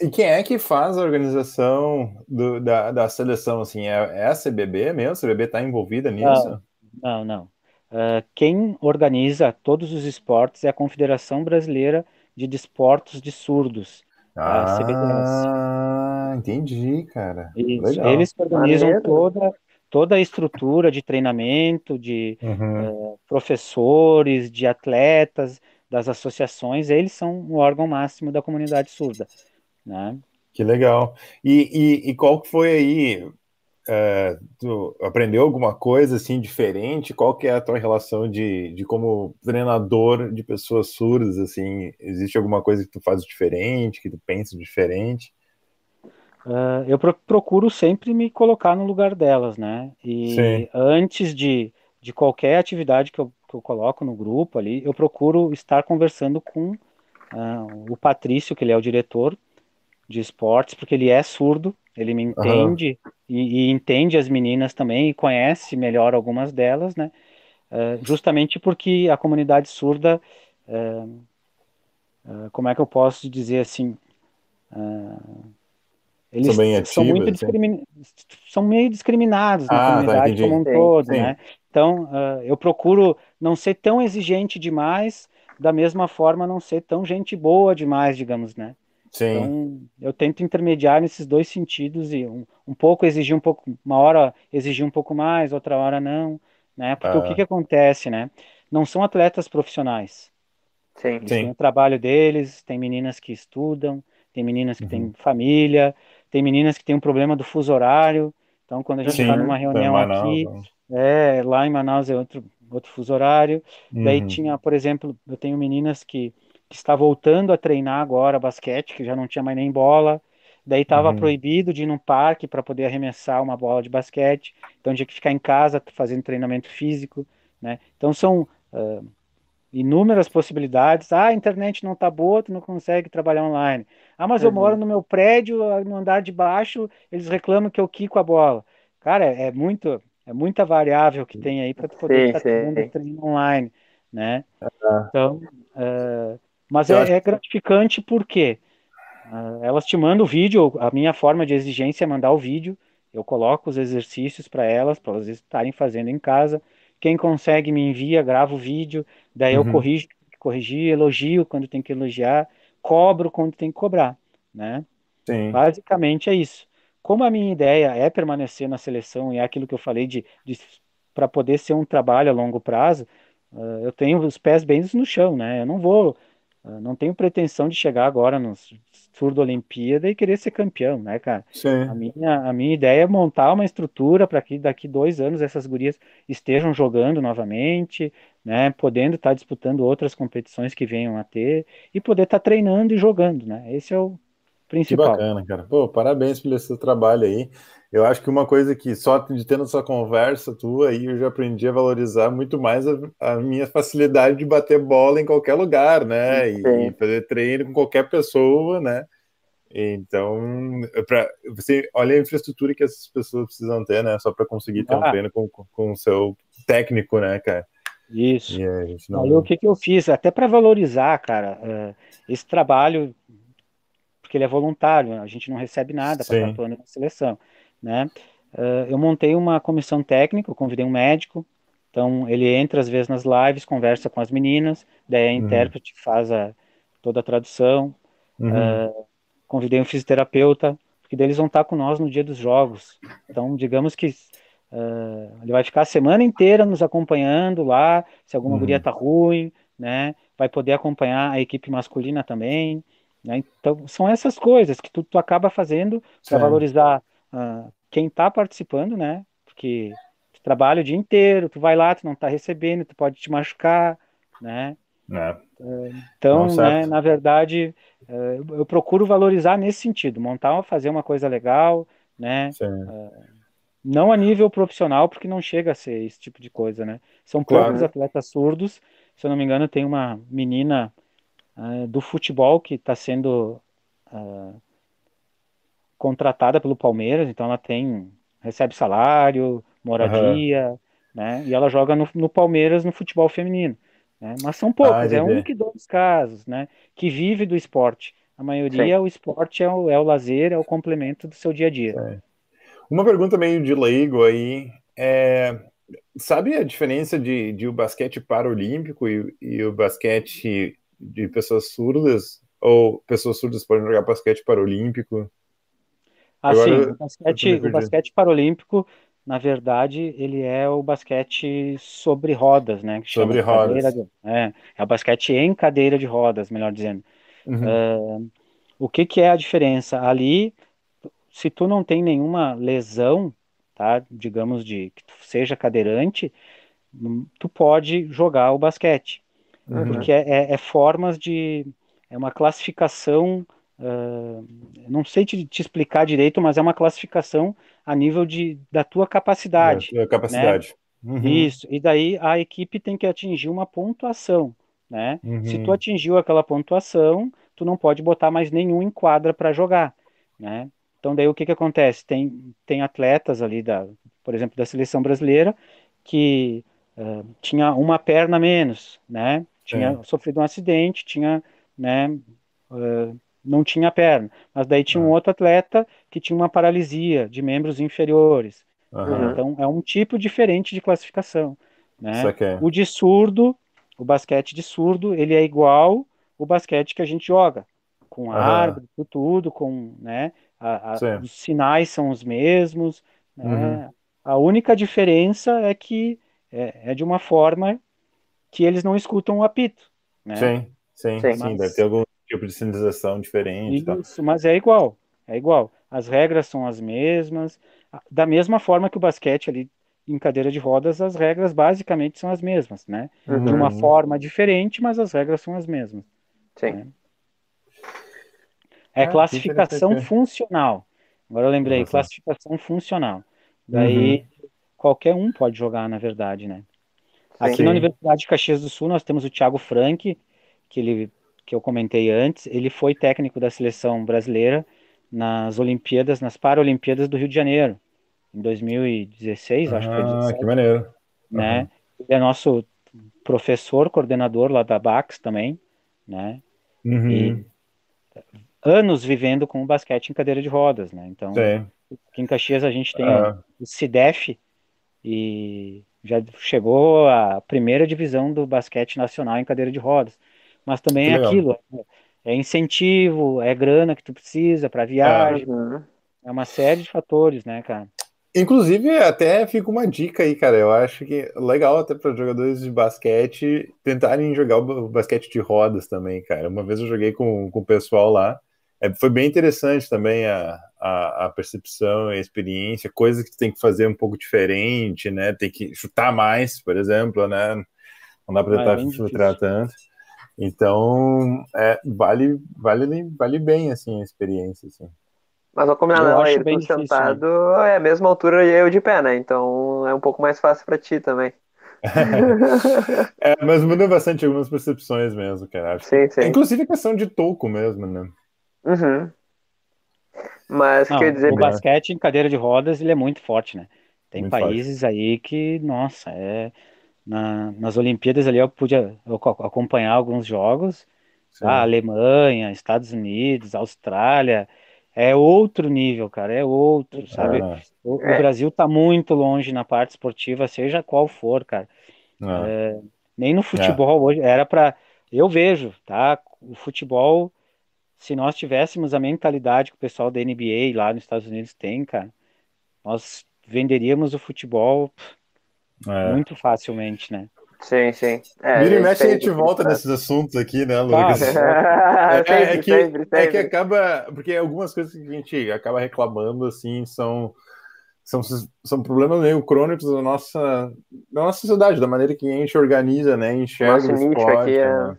Speaker 2: E quem é que faz a organização do- da, da seleção? Assim, é, é a CBB mesmo? A CBB está envolvida nisso?
Speaker 3: Não, não. Ah, quem organiza todos os esportes é a Confederação Brasileira de Desportos de Surdos. a CBDS.
Speaker 2: Ah, entendi, cara.
Speaker 3: Eles que organizam toda, toda a estrutura de treinamento, de
Speaker 2: Uhum.
Speaker 3: professores, de atletas, das associações, eles são o órgão máximo da comunidade surda, né?
Speaker 2: Que legal. E, e, e qual foi aí? É, tu aprendeu alguma coisa assim diferente? Qual que é a tua relação de, de como treinador de pessoas surdas? Assim, existe alguma coisa que tu faz diferente, que tu pensa diferente?
Speaker 3: Ah, eu pro- procuro sempre me colocar no lugar delas, né? E
Speaker 2: Sim.
Speaker 3: antes de, de qualquer atividade que eu, que eu coloco no grupo ali, eu procuro estar conversando com ah, o Patrício, que ele é o diretor de esportes, porque ele é surdo, ele me entende e, e entende as meninas também e conhece melhor algumas delas, né? Ah, justamente porque a comunidade surda, ah, ah, como é que eu posso dizer assim? eles
Speaker 2: São bem
Speaker 3: são muito
Speaker 2: ativas, assim?
Speaker 3: discrimin... são meio discriminados na
Speaker 2: Ah, tá,
Speaker 3: comunidade
Speaker 2: entendi.
Speaker 3: como um todo,
Speaker 2: sim.
Speaker 3: né? Então, eu procuro não ser tão exigente demais, da mesma forma não ser tão gente boa demais, digamos, né?
Speaker 2: Sim.
Speaker 3: Então, eu tento intermediar nesses dois sentidos e um, um pouco exigir um pouco, uma hora exigir um pouco mais, outra hora não, né? Porque o
Speaker 2: Ah.
Speaker 3: que que acontece, né? Não são atletas profissionais.
Speaker 1: Sim.
Speaker 3: Eles
Speaker 2: Sim.
Speaker 3: têm o trabalho deles, tem meninas que estudam, tem meninas que
Speaker 2: Uhum.
Speaker 3: têm família, tem meninas que têm um problema do fuso horário. Então, quando a gente está numa reunião
Speaker 2: Manaus,
Speaker 3: aqui,
Speaker 2: né?
Speaker 3: é, lá em Manaus é outro, outro fuso horário. Daí
Speaker 2: Uhum.
Speaker 3: tinha, por exemplo, eu tenho meninas que, que está voltando a treinar agora basquete, que já não tinha mais nem bola. Daí estava
Speaker 2: Uhum.
Speaker 3: proibido de ir num parque para poder arremessar uma bola de basquete. Então tinha que ficar em casa fazendo treinamento físico, né? Então são ah, inúmeras possibilidades. Ah, a internet não está boa, tu não consegue trabalhar online. Ah, mas eu
Speaker 1: Uhum.
Speaker 3: moro no meu prédio, ah, no andar de baixo, eles reclamam que eu quico a bola. Cara, é muito, é muita variável que tem aí para tu poder
Speaker 1: Sim,
Speaker 3: estar tendo
Speaker 1: sim.
Speaker 3: treino online, né?
Speaker 2: Ah.
Speaker 3: Então, é, mas
Speaker 2: Eu
Speaker 3: é,
Speaker 2: acho
Speaker 3: é gratificante porque ah, elas te mandam o vídeo, a minha forma de exigência é mandar o vídeo, eu coloco os exercícios para elas, para elas estarem fazendo em casa. Quem consegue me envia, grava o vídeo, daí eu
Speaker 2: Uhum.
Speaker 3: corrijo, corrigir, elogio quando tem que elogiar, cobro quando tem que cobrar, né?
Speaker 2: Sim.
Speaker 3: Basicamente é isso. Como a minha ideia é permanecer na seleção e é aquilo que eu falei de, de para poder ser um trabalho a longo prazo, ah, eu tenho os pés bem no chão, né? Eu não vou, não tenho pretensão de chegar agora no Tour da Olimpíada e querer ser campeão, né, cara? A
Speaker 2: Sim.
Speaker 3: minha, a minha ideia é montar uma estrutura para que daqui dois anos essas gurias estejam jogando novamente, né? Podendo estar disputando outras competições que venham a ter e poder estar treinando e jogando, né? Esse é o
Speaker 2: Que
Speaker 3: principal.
Speaker 2: bacana, cara. Pô, parabéns pelo seu trabalho aí. Eu acho que uma coisa que só de tendo essa conversa tua aí, eu já aprendi a valorizar muito mais a, a minha facilidade de bater bola em qualquer lugar, né? E, e fazer treino com qualquer pessoa, né? Então, pra, você olha a infraestrutura que essas pessoas precisam ter, né? Só para conseguir ter um
Speaker 3: Ah.
Speaker 2: treino com, com, o seu técnico, né, cara?
Speaker 3: Isso.
Speaker 2: A gente não.
Speaker 3: Aí o que que eu fiz? Até para valorizar, cara, eh, esse trabalho, porque ele é voluntário, a gente não recebe nada para estar atuando na seleção, né? Eh, eu montei uma comissão técnica, eu convidei um médico, então ele entra às vezes nas lives, conversa com as meninas, daí a
Speaker 2: Uhum.
Speaker 3: intérprete faz a, toda a tradução,
Speaker 2: Uhum.
Speaker 3: convidei um fisioterapeuta, porque daí eles vão estar com nós no dia dos jogos. Então, digamos que eh, ele vai ficar a semana inteira nos acompanhando lá, se alguma
Speaker 2: Uhum.
Speaker 3: guria tá ruim, né? Vai poder acompanhar a equipe masculina também, né? Então, são essas coisas que tu, tu acaba fazendo para valorizar uh, quem está participando, né? Porque tu trabalha o dia inteiro, tu vai lá, tu não está recebendo, tu pode te machucar, né?
Speaker 2: É.
Speaker 3: Então, né, na verdade, eu procuro valorizar nesse sentido, montar, fazer uma coisa legal, né? Não a nível profissional, porque não chega a ser esse tipo de coisa, né? São claro. poucos atletas surdos. Se eu não me engano, tem uma menina uh, do futebol que está sendo uh, contratada pelo Palmeiras, então ela tem recebe salário, moradia, uhum. né? E ela joga no, no Palmeiras no futebol feminino. Né? Mas são poucos, ah, é um que dois casos, né? Que vive do esporte. A maioria, Sim. o esporte é o, é o lazer, é o complemento do seu dia a dia.
Speaker 2: É. Uma pergunta meio de leigo aí. É, sabe a diferença de, de o basquete paralímpico e, e o basquete de pessoas surdas? Ou pessoas surdas podem jogar basquete paralímpico?
Speaker 3: Ah, sim. O basquete, o basquete paralímpico, na verdade, ele é o basquete sobre rodas, né?
Speaker 2: sobre rodas.
Speaker 3: De, é, é o basquete em cadeira de rodas, melhor dizendo. Uhum. Uh, o que, que é a diferença? Ali se tu não tem nenhuma lesão, tá? Digamos de que tu seja cadeirante, tu pode jogar o basquete, uhum. porque é, é, é, formas de é uma classificação, uh, não sei te, te, explicar direito, mas é uma classificação a nível de da tua capacidade.
Speaker 2: Da tua capacidade.
Speaker 3: Né? Uhum. Isso. E daí a equipe tem que atingir uma pontuação, né? Uhum. Se tu atingiu aquela pontuação, tu não pode botar mais nenhum em quadra para jogar, né? Então, daí o que, que acontece? Tem, tem atletas ali, da, por exemplo, da seleção brasileira, que uh, tinha uma perna menos, né? Tinha é. sofrido um acidente, tinha, né? Uh, não tinha perna. Mas daí tinha um outro atleta que tinha uma paralisia de membros inferiores. Uhum. Então, é um tipo diferente de classificação. Né? O de surdo, o basquete de surdo, ele é igual o basquete que a gente joga, com uhum. árbitro, tudo, com, né? A, a, os sinais são os mesmos. Né? Uhum. A única diferença é que é, é, de uma forma que eles não escutam o apito. Né?
Speaker 2: Sim, sim, sim, mas... deve ter algum tipo de sinalização diferente.
Speaker 3: Isso, mas é igual, é igual. As regras são as mesmas, da mesma forma que o basquete ali em cadeira de rodas, as regras basicamente são as mesmas, né? Uhum. De uma forma diferente, mas as regras são as mesmas.
Speaker 1: Sim. Né?
Speaker 3: É ah, classificação funcional. Agora eu lembrei, Nossa. classificação funcional. Daí uhum. qualquer um pode jogar, na verdade, né? Aqui Sim. na Universidade de Caxias do Sul nós temos o Thiago Frank, que ele que eu comentei antes, ele foi técnico da seleção brasileira nas Olimpíadas, nas Paralimpíadas do Rio de Janeiro, em 2016, ah, acho que foi 17,
Speaker 2: que maneiro.
Speaker 3: Né? Uhum. Ele é nosso professor, coordenador lá da Bax também, né?
Speaker 2: Uhum. E
Speaker 3: anos vivendo com o basquete em cadeira de rodas, né? Então, Sim. aqui em Caxias a gente tem ah. o CIDEF e já chegou a primeira divisão do basquete nacional em cadeira de rodas. Mas também é legal. aquilo, é incentivo, é grana que tu precisa para viagem, ah, é uma série de fatores, né, cara?
Speaker 2: Inclusive, até fica uma dica aí, cara. Eu acho que legal até para jogadores de basquete tentarem jogar o basquete de rodas também, cara. Uma vez eu joguei com, com o pessoal lá é, foi bem interessante também a, a, a, percepção e a experiência, coisas que tem que fazer um pouco diferente, né? Tem que chutar mais, por exemplo, né? Não dá para ah, tentar filtrar tanto. Então, é, vale, vale, vale bem, assim, a experiência, assim.
Speaker 1: Mas vou combinar, não, ele bem sentado difícil, né? é a mesma altura e eu de pé, né? Então é um pouco mais fácil para ti também.
Speaker 2: é, mas muda bastante algumas percepções mesmo, cara.
Speaker 1: Sim, sim.
Speaker 2: Inclusive a questão de toco mesmo, né?
Speaker 1: Uhum. Mas
Speaker 3: Não,
Speaker 1: quer dizer.
Speaker 3: O basquete em cadeira de rodas ele é muito forte, né? Tem muito países forte. aí que, nossa, é. Na, nas Olimpíadas ali eu pude acompanhar alguns jogos. A Alemanha, Estados Unidos, Austrália. É outro nível, cara, é outro, sabe? É. O, o, Brasil tá muito longe na parte esportiva, seja qual for, cara. É. é nem no futebol hoje era para eu vejo, tá? O futebol se nós tivéssemos a mentalidade que o pessoal da NBA lá nos Estados Unidos tem, cara, nós venderíamos o futebol é. muito facilmente, né?
Speaker 1: Sim, sim.
Speaker 2: É, Vira e mexe a gente volta nesses assuntos aqui, né, Lucas?
Speaker 1: Ah, é, é, que, sempre, sempre.
Speaker 2: é que acaba. Porque algumas coisas que a gente acaba reclamando, assim, são. São, são problemas meio crônicos da nossa, da nossa sociedade, da maneira que a gente organiza, né? Enxerga Nosso o esporte. Aqui é... né?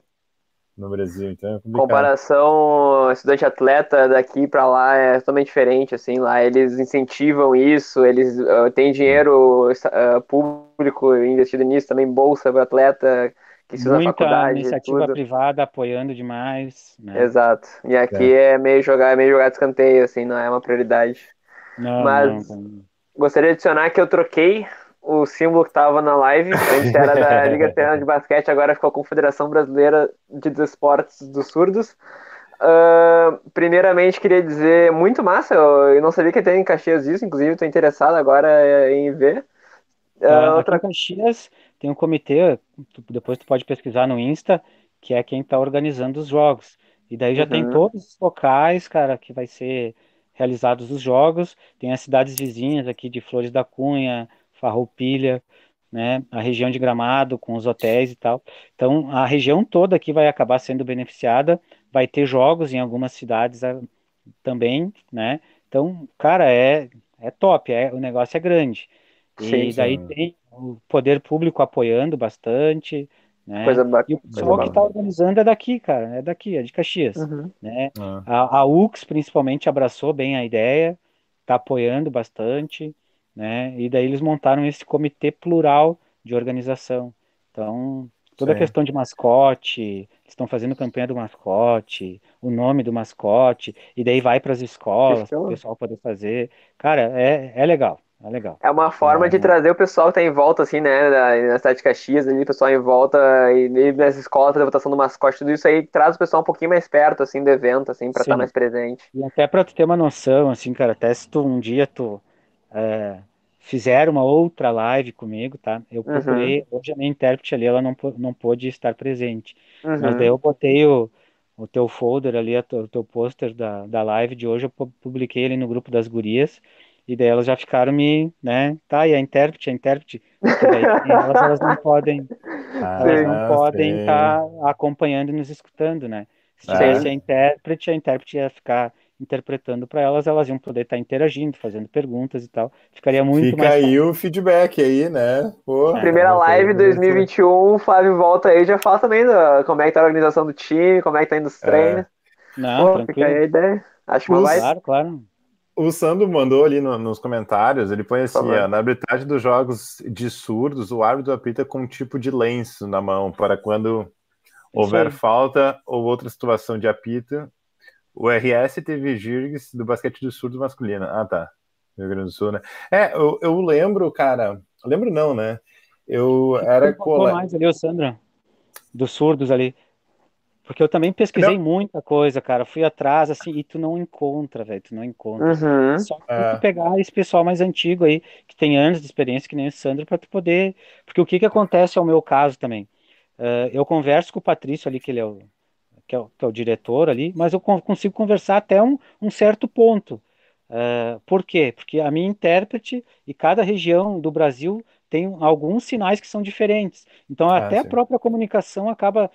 Speaker 2: No Brasil, então é
Speaker 1: Comparação estudante atleta daqui para lá é totalmente diferente, assim, lá eles incentivam isso, eles uh, têm dinheiro uh, público investido nisso, também bolsa para atleta que estuda
Speaker 3: Muita
Speaker 1: na faculdade,
Speaker 3: iniciativa
Speaker 1: tudo.
Speaker 3: privada apoiando demais. Né?
Speaker 1: Exato. E aqui é. é. meio jogar, é meio jogar de escanteio, assim, não é uma prioridade.
Speaker 3: Não,
Speaker 1: Mas
Speaker 3: não.
Speaker 1: gostaria de adicionar que eu troquei o símbolo que estava na live, antes era da Liga Terana de Basquete, agora ficou a Confederação Brasileira de Desportos dos Surdos. Uh, primeiramente, queria dizer, muito massa, eu, eu não sabia que tem em Caxias isso, inclusive estou interessado agora em ver.
Speaker 3: Uh, outra... Caxias tem um comitê, tu, depois tu pode pesquisar no Insta, que é quem está organizando os jogos. E daí já uhum. tem todos os locais, cara, que vai ser realizados os jogos. Tem as cidades vizinhas aqui de Flores da Cunha, Farroupilha, né, a região de Gramado com os hotéis e tal. Então, a região toda aqui vai acabar sendo beneficiada, vai ter jogos em algumas cidades ah, também, né? Então, cara, é, é top, é, o negócio é grande. E sim, daí sim. tem o poder público apoiando bastante, né?
Speaker 1: Coisa bacana.
Speaker 3: E o pessoal que está organizando é daqui, cara, é daqui, é de Caxias, uhum. né? Uhum. A, a UX principalmente abraçou bem a ideia, está apoiando bastante né? E daí eles montaram esse comitê plural de organização. Então, toda Sim. a questão de mascote, estão fazendo campanha do mascote, o nome do mascote, e daí vai para as escolas para o pessoal poder fazer. Cara, é, é legal. É legal.
Speaker 1: É uma forma é, de trazer o pessoal que tá em volta, assim, né? Na, na cidade de Caxias, ali, o pessoal em volta, e, e nas escolas, fazer votação do mascote, tudo isso aí traz o pessoal um pouquinho mais perto, assim, do evento, assim, pra estar tá mais presente.
Speaker 3: E até pra tu ter uma noção, assim, cara, até se tu um dia tu é, fizeram uma outra live comigo, tá? Eu uhum. procurei, uhum. hoje a minha intérprete ali, ela não, não pôde estar presente, uhum. mas daí eu botei o, o teu folder ali, o teu pôster da, da live de hoje, eu publiquei ali no grupo das gurias, e daí elas já ficaram me, né, tá, e a intérprete, a intérprete, daí, elas, elas não podem, ah, elas não podem estar tá acompanhando e nos escutando, né? Se tivesse a intérprete, a intérprete ia ficar interpretando para elas, elas iam poder estar tá interagindo, fazendo perguntas e tal. Ficaria muito
Speaker 2: Fica
Speaker 3: mais.
Speaker 2: Fica aí o feedback aí, né?
Speaker 1: Pô, Primeira live 2021, o Flávio volta aí já fala também da, como é que tá a organização do time, como é que tá indo os é. treinos.
Speaker 3: Não, Pô, tranquilo. Fica aí a
Speaker 1: ideia. Acho que vai.
Speaker 3: Claro, claro.
Speaker 2: O Sandro mandou ali no, nos comentários, ele põe assim, ó, na arbitragem dos jogos de surdos, o árbitro apita com um tipo de lenço na mão para quando houver falta ou outra situação de apito, o RS teve Girgs do basquete do surdo masculino. Ah, tá. Rio Grande do Sul, né? É, eu, eu lembro, cara. Eu lembro não, né? Eu era
Speaker 3: colega. mais ali, o Sandra, dos surdos ali. Porque eu também pesquisei não. muita coisa, cara. Fui atrás, assim, e tu não encontra, velho. Tu não encontra.
Speaker 1: Uhum.
Speaker 3: Só que é. tu pegar esse pessoal mais antigo aí, que tem anos de experiência, que nem o Sandro, para tu poder. Porque o que que acontece ao meu caso também? Uh, eu converso com o Patrício ali, que ele é o que é, o, que é o diretor ali, mas eu consigo conversar até um, um certo ponto. Uh, por quê? Porque a minha intérprete e cada região do Brasil tem alguns sinais que são diferentes. Então, ah, até sim. a própria comunicação acaba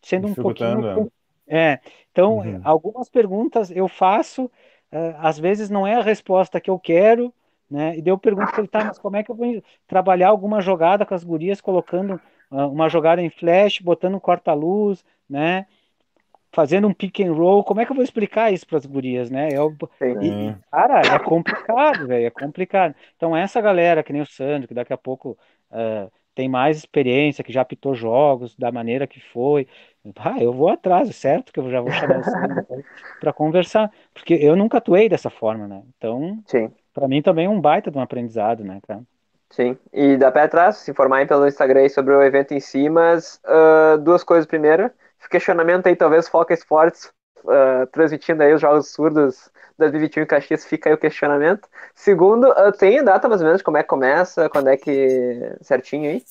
Speaker 3: sendo um pouquinho. É. é. Então, uhum. algumas perguntas eu faço, uh, às vezes não é a resposta que eu quero, né? E daí eu pergunto para ele, tá, mas como é que eu vou trabalhar alguma jogada com as gurias, colocando uh, uma jogada em flash, botando um corta-luz, né? Fazendo um pick and roll, como é que eu vou explicar isso para as gurias, né? Eu, e, cara, é complicado, velho, é complicado. Então, essa galera, que nem o Sandro, que daqui a pouco uh, tem mais experiência, que já apitou jogos da maneira que foi, ah, eu vou atrás, é certo que eu já vou chamar o Sandro para conversar, porque eu nunca atuei dessa forma, né? Então, para mim também é um baita de um aprendizado, né, cara?
Speaker 1: Sim, e dá para trás, se informar pelo Instagram sobre o evento em si, mas uh, duas coisas. Primeiro, questionamento aí, talvez Foca Esportes uh, transmitindo aí os jogos surdos 2021 em Caxias, fica aí o questionamento. Segundo, uh, tem data mais ou menos como é que começa, quando é que. certinho aí?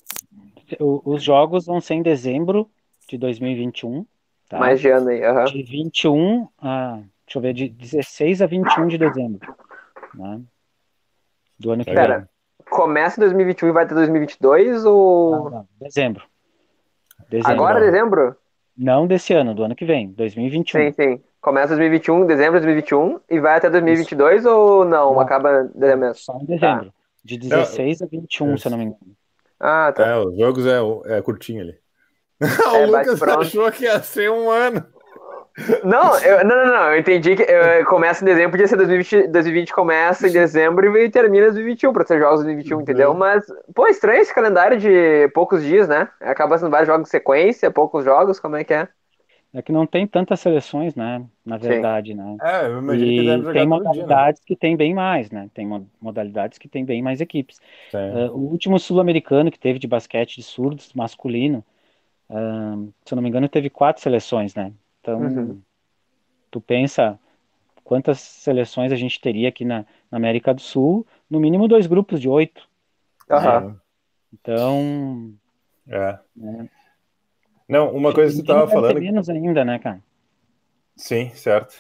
Speaker 3: Os jogos vão ser em dezembro de 2021. Tá?
Speaker 1: Mais de ano aí, uhum.
Speaker 3: De 21 a. Deixa eu ver, de 16 a 21 de dezembro. Né? Do ano que
Speaker 1: Pera, vem. Começa em 2021 e vai até 2022 ou.
Speaker 3: Não, não, dezembro. Dezembro.
Speaker 1: Agora, dezembro?
Speaker 3: Não desse ano, do ano que vem, 2021.
Speaker 1: Sim, sim. Começa 2021, dezembro de 2021, e vai até 2022 ou não?
Speaker 3: Não.
Speaker 1: Acaba em dezembro mesmo?
Speaker 3: Só em dezembro. De 16 a 21, se eu não me engano.
Speaker 1: Ah, tá.
Speaker 2: É, os jogos é, é curtinho ali.
Speaker 1: É,
Speaker 2: o
Speaker 1: bate
Speaker 2: Lucas achou que ia ser um ano.
Speaker 1: Não, eu, não, não, não. Eu entendi que eh, começa em dezembro, podia ser 2020, 2020 começa em dezembro e termina em 2021, pra ser jogos de 2021, entendeu? Mas, pô, estranho esse calendário de poucos dias, né? Acaba sendo vários jogos em sequência, poucos jogos, como é que é?
Speaker 3: É que não tem tantas seleções, né? Na verdade, né?
Speaker 2: É, eu imagino que deve
Speaker 3: E
Speaker 2: jogar
Speaker 3: tem
Speaker 2: todo dia, né?
Speaker 3: modalidades que tem bem mais, né? Tem mo- modalidades que tem bem mais equipes.
Speaker 2: Sim.
Speaker 3: Eh, o último sul-americano que teve de basquete de surdos masculino, ah, se eu não me engano, teve quatro seleções, né? Então,
Speaker 1: Uhum.
Speaker 3: tu pensa quantas seleções a gente teria aqui na, na América do Sul, no mínimo dois grupos de oito.
Speaker 1: Aham.
Speaker 3: Então,
Speaker 2: É.
Speaker 3: né?
Speaker 2: Não, uma coisa que tu
Speaker 3: feminino
Speaker 2: tava
Speaker 3: deve ter
Speaker 2: falando.
Speaker 3: menos ainda, né, cara?
Speaker 2: Sim, certo.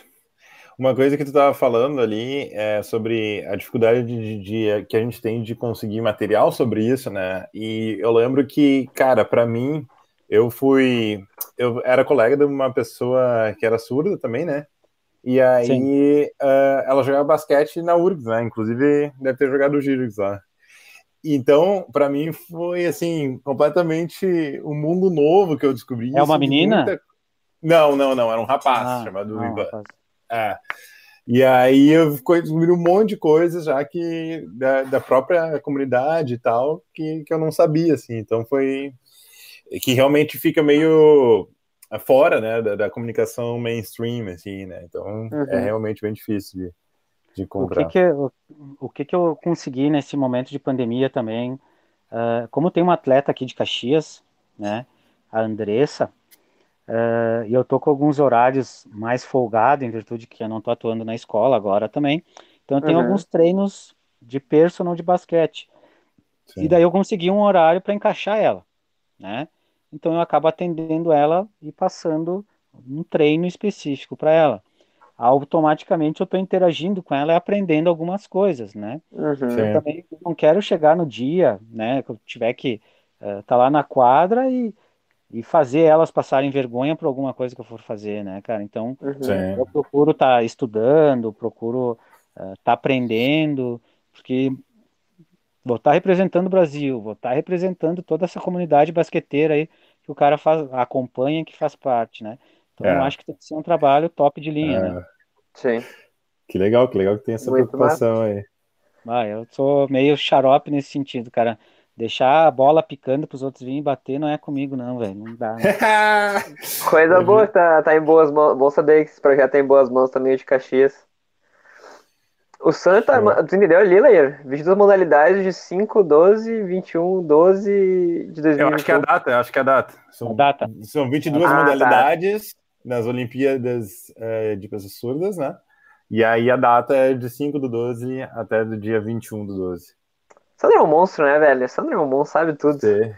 Speaker 2: Uma coisa que tu estava falando ali é sobre a dificuldade de, de- de- que a gente tem de conseguir material sobre isso, né? E eu lembro que, cara, para mim, eu fui, eu era colega de uma pessoa que era surda também, né? E aí ah, ela jogava basquete na URGS, né? Inclusive deve ter jogado o Gires lá. Então, para mim foi assim completamente um mundo novo que eu descobri.
Speaker 3: É uma
Speaker 2: de
Speaker 3: menina?
Speaker 2: muita- Não, não, não. Era um rapaz
Speaker 3: Ah,
Speaker 2: chamado
Speaker 3: não,
Speaker 2: Ivan.
Speaker 3: rapaz.
Speaker 2: É. E aí eu descobri um monte de coisas já que da, da própria comunidade e tal que, que eu não sabia assim. Então foi que realmente fica meio fora, né, da, da comunicação mainstream assim, né? Então
Speaker 1: Uhum.
Speaker 2: é realmente bem difícil de, de
Speaker 3: O que que, o, o que que eu consegui nesse momento de pandemia também, ah, como tem uma atleta aqui de Caxias, né, a Andressa, ah, e eu tô com alguns horários mais folgado em virtude que eu não tô atuando na escola agora também, então eu tenho
Speaker 1: Uhum.
Speaker 3: alguns treinos de personal de basquete,
Speaker 2: Sim.
Speaker 3: e daí eu consegui um horário para encaixar ela, né, então eu acabo atendendo ela e passando um treino específico para ela automaticamente eu estou interagindo com ela e aprendendo algumas coisas, né?
Speaker 1: Uhum.
Speaker 3: Eu também não quero chegar no dia, né, que eu tiver que estar lá na quadra e, e fazer elas passarem vergonha por alguma coisa que eu for fazer, né, cara? Então,
Speaker 1: Uhum.
Speaker 3: Eu procuro estar estudando, procuro estar aprendendo, porque vou estar representando o Brasil, vou estar representando toda essa comunidade basqueteira aí que o cara faz, acompanha, que faz parte, né? Então,
Speaker 2: É.
Speaker 3: eu acho que tem que ser um trabalho top de linha, né?
Speaker 2: É,
Speaker 1: Sim.
Speaker 2: que legal, que legal que tem essa
Speaker 1: Muito
Speaker 2: preocupação aí.
Speaker 3: Ah, eu sou meio xarope nesse sentido, cara. Deixar a bola picando pros outros virem bater não é comigo, não, velho. Não dá. né?
Speaker 1: Coisa
Speaker 2: Hoje-
Speaker 1: boa, tá, tá em boas mãos. Bom saber que esse projeto tá em boas mãos também de Caxias. O Santa,
Speaker 2: Show.
Speaker 1: tu entendeu ali, Lair? 22 modalidades de 5, 12, 21, 12 de 2021.
Speaker 2: Eu acho que é a data, eu acho que é a data. São,
Speaker 3: A data.
Speaker 2: são 22
Speaker 1: Ah, tá.
Speaker 2: modalidades nas Olimpíadas eh, de pessoas surdas, né? E aí a data é de 5 do 12 até do dia 21 do 12.
Speaker 1: Sandro é um monstro, né, velho? Sandro é um monstro, sabe tudo.
Speaker 2: Sim.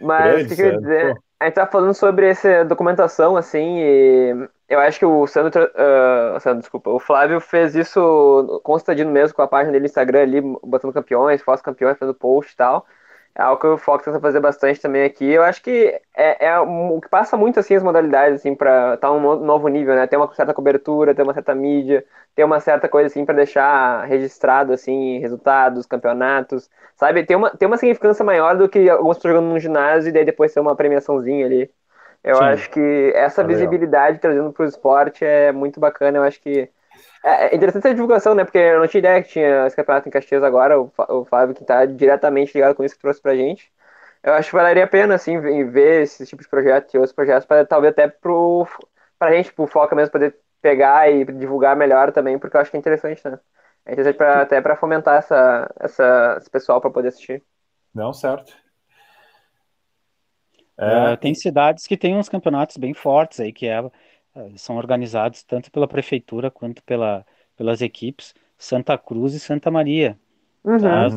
Speaker 1: Mas o que, que eu ia dizer?
Speaker 2: pô.
Speaker 1: A gente tá falando sobre essa documentação, assim, e eu acho que o Sandro, ah, Sandro, desculpa, o Flávio fez isso constantino mesmo com a página dele no Instagram ali, botando campeões, fotos campeões, fazendo post e tal. É algo que o Fox tenta fazer bastante também aqui. Eu acho que é, é um- o que passa muito, assim, as modalidades, assim, pra estar um no- novo nível, né? Ter uma certa cobertura, ter uma certa mídia, ter uma certa coisa, assim, pra deixar registrado, assim, resultados, campeonatos, sabe? Tem uma, tem uma significância maior do que alguns jogando num ginásio e daí depois ter uma premiaçãozinha ali. Eu
Speaker 3: Sim.
Speaker 1: acho que essa
Speaker 2: É legal.
Speaker 1: visibilidade trazendo pro esporte é muito bacana. Eu acho que é é interessante a divulgação, né? Porque eu não tinha ideia que tinha esse campeonato em Caxias agora. O o Fábio, que tá diretamente ligado com isso, que trouxe pra gente. Eu acho que valeria a pena, assim, ver ver esse tipo de projeto e outros projetos, para talvez até pro, pra gente, pro Foca mesmo, poder pegar e divulgar melhor também, porque eu acho que é interessante, né? É interessante pra, até para fomentar essa, essa, esse pessoal para poder assistir.
Speaker 2: Não, certo.
Speaker 3: É,
Speaker 2: É,
Speaker 3: tem cidades que têm uns campeonatos bem fortes aí, que é, é, são organizados tanto pela prefeitura quanto pela, pelas equipes, Santa Cruz e Santa Maria.
Speaker 1: Uhum.
Speaker 3: Tá?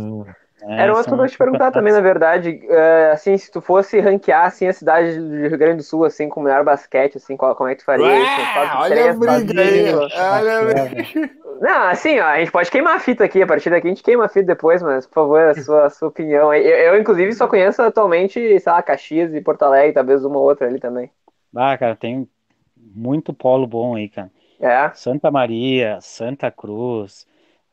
Speaker 1: É, Era um outro que eu te perguntar também, na verdade, uh, assim, se tu fosse ranquear, assim, a cidade do Rio Grande do Sul, assim, com o melhor basquete, assim, qual, como é que tu faria? Ué,
Speaker 2: isso? olha a briga aí, olha a briga.
Speaker 1: Não, assim, ó, a gente pode queimar a fita aqui, a partir daqui a gente queima a fita depois, mas, por favor, a sua, a sua opinião. Eu, eu, inclusive, só conheço atualmente, sei lá, Caxias e Porto Alegre, talvez uma ou outra ali também.
Speaker 3: Ah, cara, tem muito polo bom aí, cara.
Speaker 1: É.
Speaker 3: Santa Maria, Santa Cruz,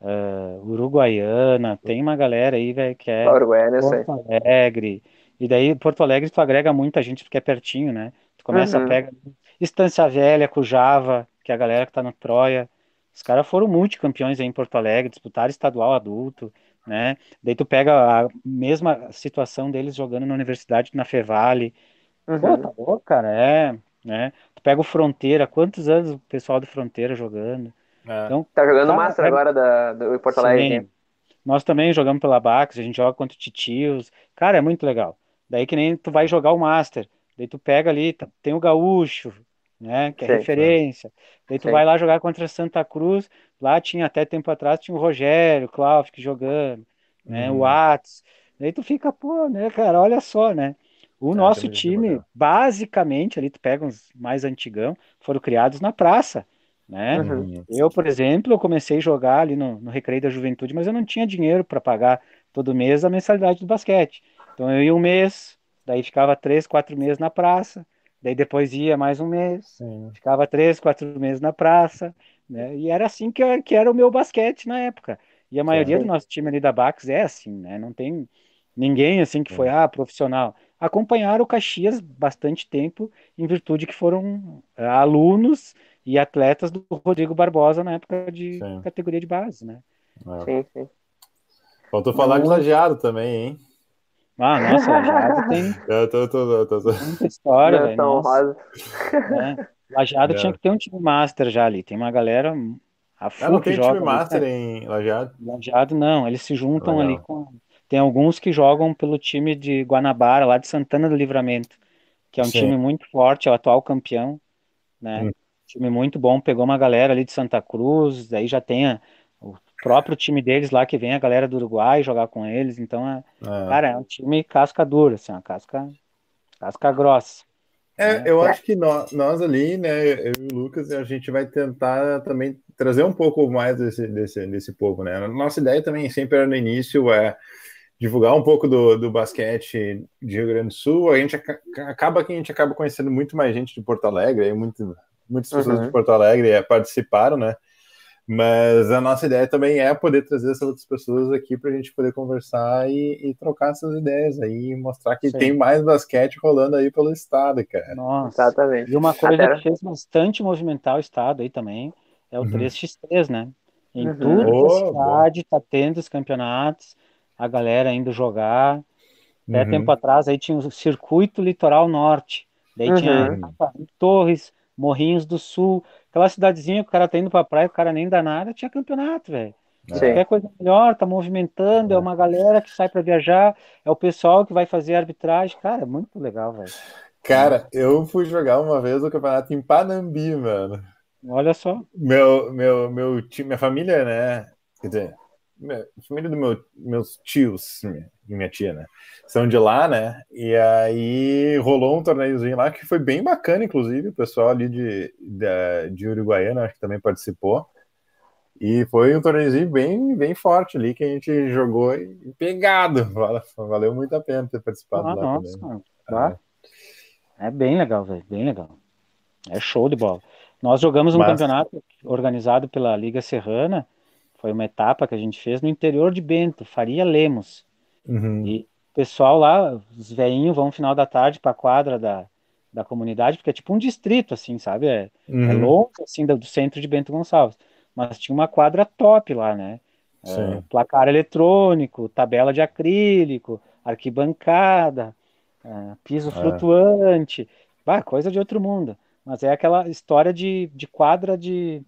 Speaker 3: uh, Uruguaiana, tem uma galera aí, velho, que é
Speaker 1: Uruguaiana,
Speaker 3: Porto Alegre. E daí, Porto Alegre, tu agrega muita gente porque é pertinho, né? Tu começa uhum. a pegar Estância Velha, Cujava, que é a galera que tá no Troia. Os caras foram multicampeões aí em Porto Alegre, disputaram estadual adulto, né? Daí tu pega a mesma situação deles jogando na universidade, na Fevale. Uhum. Pô, tá louco, cara, é, né? Tu pega o Fronteira, quantos anos o pessoal do Fronteira jogando?
Speaker 1: É. Então, tá jogando o Master é... agora da, do Porto Alegre. Sim.
Speaker 3: Nós também jogamos pela Bax, a gente joga contra o Titios. Cara, é muito legal. Daí que nem tu vai jogar o Master. Daí tu pega ali, tá, tem o Gaúcho, né? Que é Sim, referência. Daí tu Sim. vai lá jogar contra Santa Cruz. Lá tinha até tempo atrás, tinha o Rogério, o Klaufik jogando, né? Uhum. O Atos. Daí tu fica, pô, né, cara, olha só, né? O é, nosso time, basicamente, ali tu pega uns mais antigão, foram criados na praça. Né? Uhum. Eu, por exemplo, eu comecei a jogar ali no, no Recreio da Juventude, mas eu não tinha dinheiro para pagar todo mês a mensalidade do basquete. Então eu ia um mês, daí ficava três, quatro meses na praça, daí depois ia mais um mês, Sim. ficava três, quatro meses na praça, né? E era assim que, eu, que era o meu basquete na época. E a maioria Sim. do nosso time ali da Bax é assim, né? Não tem ninguém assim que foi ah, profissional. Acompanharam o Caxias bastante tempo em virtude que foram uh, alunos e atletas do Rodrigo Barbosa na época de sim. categoria de base, né?
Speaker 1: É. Sim, sim.
Speaker 2: Faltou falar de Lajeado também, hein?
Speaker 3: Ah, nossa, Lajeado tem
Speaker 2: eu tô, tô, tô, tô.
Speaker 3: muita história, velho. Nossa. Né? Lajeado é. tinha que ter um time master já ali. Tem uma galera
Speaker 2: a ah, não tem time master ali, em Lajeado?
Speaker 3: Lajeado não, eles se juntam Legal. ali com tem alguns que jogam pelo time de Guanabara, lá de Santana do Livramento, que é um Sim. time muito forte, é o atual campeão, né? Hum. Time muito bom, pegou uma galera ali de Santa Cruz, aí já tem a, o próprio time deles lá que vem a galera do Uruguai jogar com eles, então é, é. cara, é um time casca dura, assim, uma casca, casca grossa.
Speaker 2: É, né? eu acho que nós, nós, ali, né, eu e o Lucas, a gente vai tentar também trazer um pouco mais desse, desse, desse povo, né? Nossa ideia também sempre era no início é divulgar um pouco do, do basquete de Rio Grande do Sul. A gente acaba que a gente acaba conhecendo muito mais gente de Porto Alegre, aí muito, muitas pessoas uhum. de Porto Alegre é, participaram, né? Mas a nossa ideia também é poder trazer essas outras pessoas aqui para a gente poder conversar e, e, trocar essas ideias aí e mostrar que Sim. tem mais basquete rolando aí pelo estado, cara.
Speaker 3: Nossa, Exatamente. E uma coisa Até... que fez bastante movimentar o estado aí também é o uhum. 3x3, né? Em uhum. tudo oh, que a cidade está tendo os campeonatos, a galera indo jogar. Até uhum. tempo atrás aí tinha o Circuito Litoral Norte. Daí uhum. tinha Torres, Morrinhos do Sul, aquela cidadezinha que o cara tá indo pra praia, o cara nem dá nada, tinha campeonato, velho. Se quer coisa melhor, tá movimentando, é. é uma galera que sai para viajar, é o pessoal que vai fazer arbitragem. Cara, é muito legal, velho.
Speaker 2: Cara, eu fui jogar uma vez o campeonato em Panambi, mano.
Speaker 3: Olha só.
Speaker 2: Meu, meu, meu time, minha família, né? Quer dizer, a família dos meu, meus tios e minha tia, né? São de lá, né? E aí rolou um torneiozinho lá que foi bem bacana, inclusive. O pessoal ali de, de, de Uruguaiana acho que também participou. E foi um torneiozinho bem, bem forte ali que a gente jogou e pegado. Valeu muito a pena ter participado ah, lá nossa, também.
Speaker 3: Tá. É. é bem legal, velho. Bem legal. É show de bola. Nós jogamos um Mas... campeonato organizado pela Liga Serrana foi uma etapa que a gente fez no interior de Bento, Faria Lemos. Uhum. E o pessoal lá, os veinhos vão no final da tarde para a quadra da, da comunidade, porque é tipo um distrito, assim, sabe? É, é uhum. é longe, assim, do, do, centro de Bento Gonçalves. Mas tinha uma quadra top lá, né? É, placar eletrônico, tabela de acrílico, arquibancada, é, piso é. flutuante. Bah, coisa de outro mundo. Mas é aquela história de, de quadra de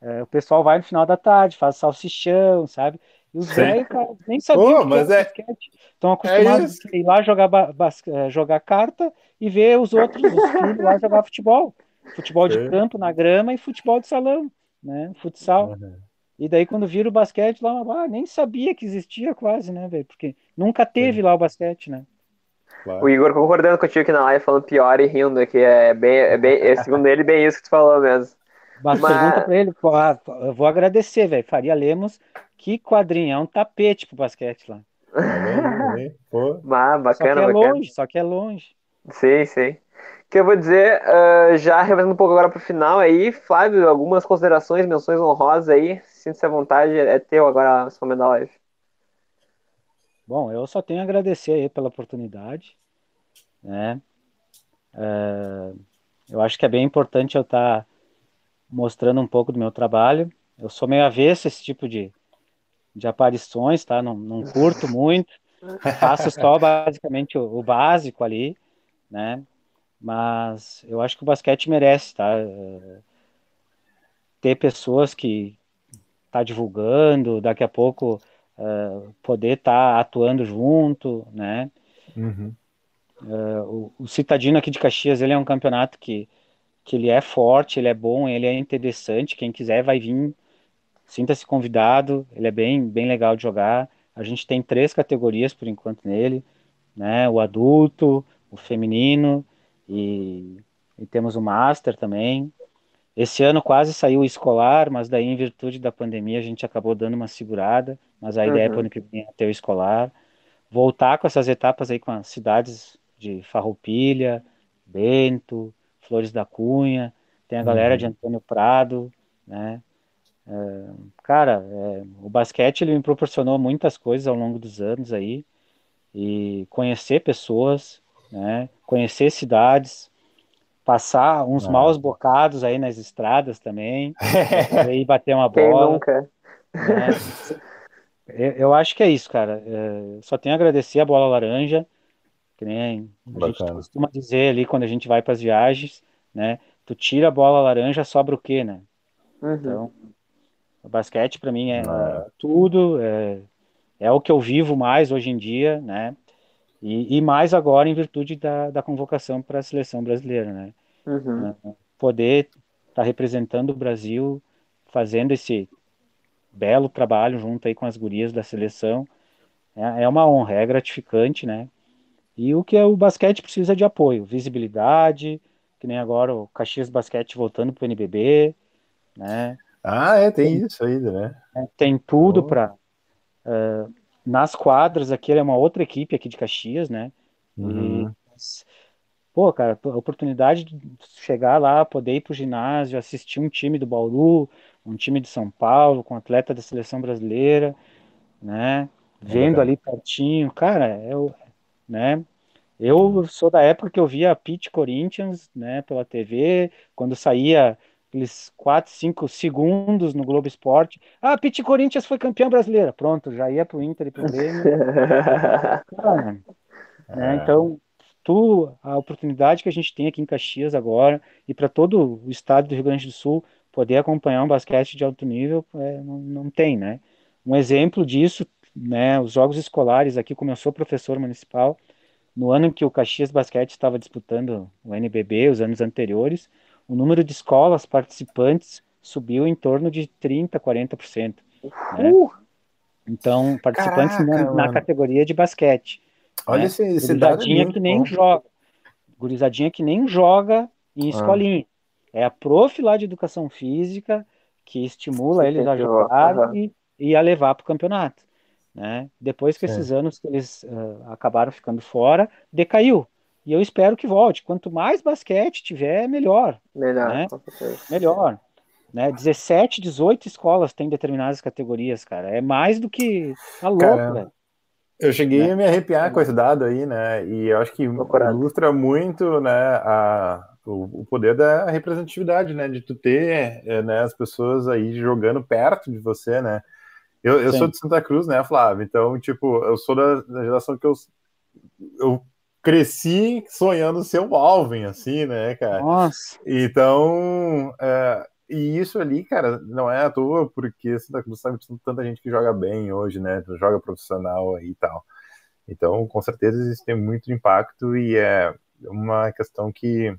Speaker 3: é, o pessoal vai no final da tarde, faz salsichão, sabe? E os velhos, cara, nem sabiam
Speaker 2: que mas é...
Speaker 3: basquete. Estão acostumados é a ir lá jogar, é, jogar carta e ver os outros, os filhos lá jogar futebol. Futebol de é. campo na grama e futebol de salão, né? Futsal. Uhum. E daí, quando vira o basquete lá, ah, nem sabia que existia quase, né, velho? Porque nunca teve Sim. lá o basquete, né?
Speaker 1: Claro. O Igor concordando contigo aqui na live, falando pior e rindo, que é bem, é bem é, segundo ele, bem isso que tu falou mesmo.
Speaker 3: Mas, Mas... pergunta pra ele, pô, ah, eu vou agradecer, velho. Faria Lemos, que quadrinho, é um tapete pro basquete lá.
Speaker 1: Pô. Ah, bacana, só que é
Speaker 3: bacana.
Speaker 1: longe,
Speaker 3: só que é longe.
Speaker 1: Sim, sim que eu vou dizer, uh, já revezando um pouco agora para o final aí, Flávio, algumas considerações, menções honrosas aí, sinta-se à vontade, é teu agora esse momento da live.
Speaker 3: Bom, eu só tenho a agradecer aí pela oportunidade, né, uh, eu acho que é bem importante eu estar tá mostrando um pouco do meu trabalho, eu sou meio avesso a esse tipo de, de aparições, tá, não, não curto muito, faço só basicamente o, o básico ali, né, mas eu acho que o basquete merece, tá? Ter pessoas que tá divulgando, daqui a pouco uh, poder estar tá atuando junto, né? Uhum. Uh, o, o Citadino aqui de Caxias, ele é um campeonato que, que ele é forte, ele é bom, ele é interessante, quem quiser vai vir, sinta-se convidado, ele é bem, bem legal de jogar, a gente tem três categorias por enquanto nele, né? O adulto, o feminino e, e temos o Master também. Esse ano quase saiu o escolar, mas daí, em virtude da pandemia, a gente acabou dando uma segurada. Mas a uhum. ideia é para o ano que vem ter o escolar. Voltar com essas etapas aí com as cidades de Farroupilha, Bento, Flores da Cunha, tem a galera uhum. de Antônio Prado, né? É, cara, é, o basquete ele me proporcionou muitas coisas ao longo dos anos aí e conhecer pessoas, né? Conhecer cidades, passar uns ah. maus bocados aí nas estradas também, aí bater uma bola. Quem nunca? Né? eu, eu, acho que é isso, cara. É, só tenho a agradecer a bola laranja, que nem a gente costuma dizer ali quando a gente vai para as viagens, né? Tu tira a bola laranja, sobra o quê, né? Uhum. Então, o basquete para mim é, é tudo, é, é o que eu vivo mais hoje em dia, né? E, e mais agora em virtude da, da convocação para a seleção brasileira, né? Uhum. Né? Poder estar tá representando o Brasil, fazendo esse belo trabalho junto aí com as gurias da seleção, é, é uma honra, é gratificante, né? E o que é, o basquete precisa de apoio, visibilidade, que nem agora o Caxias Basquete voltando para o NBB, né?
Speaker 2: Ah, é, tem, tem isso ainda, né?
Speaker 3: É, tem tudo oh. para uh, nas quadras, aqui é uma outra equipe aqui de Caxias, né? Uhum. E, pô, cara, a oportunidade de chegar lá, poder ir pro ginásio, assistir um time do Bauru, um time de São Paulo, com atleta da seleção brasileira, né? É Vendo ali pertinho, cara, eu, né? Eu sou da época que eu via Pit Corinthians, né, pela TV, quando saía aqueles 4, 5 segundos no Globo Esporte. Ah, Pit Corinthians foi campeão brasileira. Pronto, já ia pro Inter e pro Grêmio. né, então, tu, a oportunidade que a gente tem aqui em Caxias agora e para todo o estado do Rio Grande do Sul poder acompanhar um basquete de alto nível, é, não, não tem, né? Um exemplo disso, né, os jogos escolares aqui, como eu sou professor municipal, no ano em que o Caxias Basquete estava disputando o NBB, os anos anteriores, o número de escolas participantes subiu em torno de 30%, 40%. Né? Então, participantes Caraca, na, na, categoria de basquete.
Speaker 2: Olha né? esse, esse Gurizadinha
Speaker 3: que nem bom. joga. Gurizadinha que nem joga em ah. escolinha. É a prof lá de educação física que estimula Sim, eles a jogar uhum. e, e a levar para o campeonato. Né? Depois que Sim. esses anos que eles uh, acabaram ficando fora, decaiu. E eu espero que volte. Quanto mais basquete tiver, melhor.
Speaker 1: Melhor,
Speaker 3: né? Melhor. Né? 17, 18 escolas têm determinadas categorias, cara. É mais do que a louco, velho.
Speaker 2: Eu cheguei né? a me arrepiar com esse dado aí, né? E eu acho que ilustra muito, né, a, o, o, poder da representatividade, né? De tu ter é, né, as pessoas aí jogando perto de você, né? Eu, eu sou de Santa Cruz, né, Flávio? Então, tipo, eu sou da, da geração que eu, eu cresci sonhando ser o Alvin, assim, né, cara?
Speaker 3: Nossa.
Speaker 2: Então, é, e isso ali, cara, não é à toa, porque Santa Cruz sabe tanta gente que joga bem hoje, né? Joga profissional aí e tal. Então, com certeza, isso tem muito impacto e é uma questão que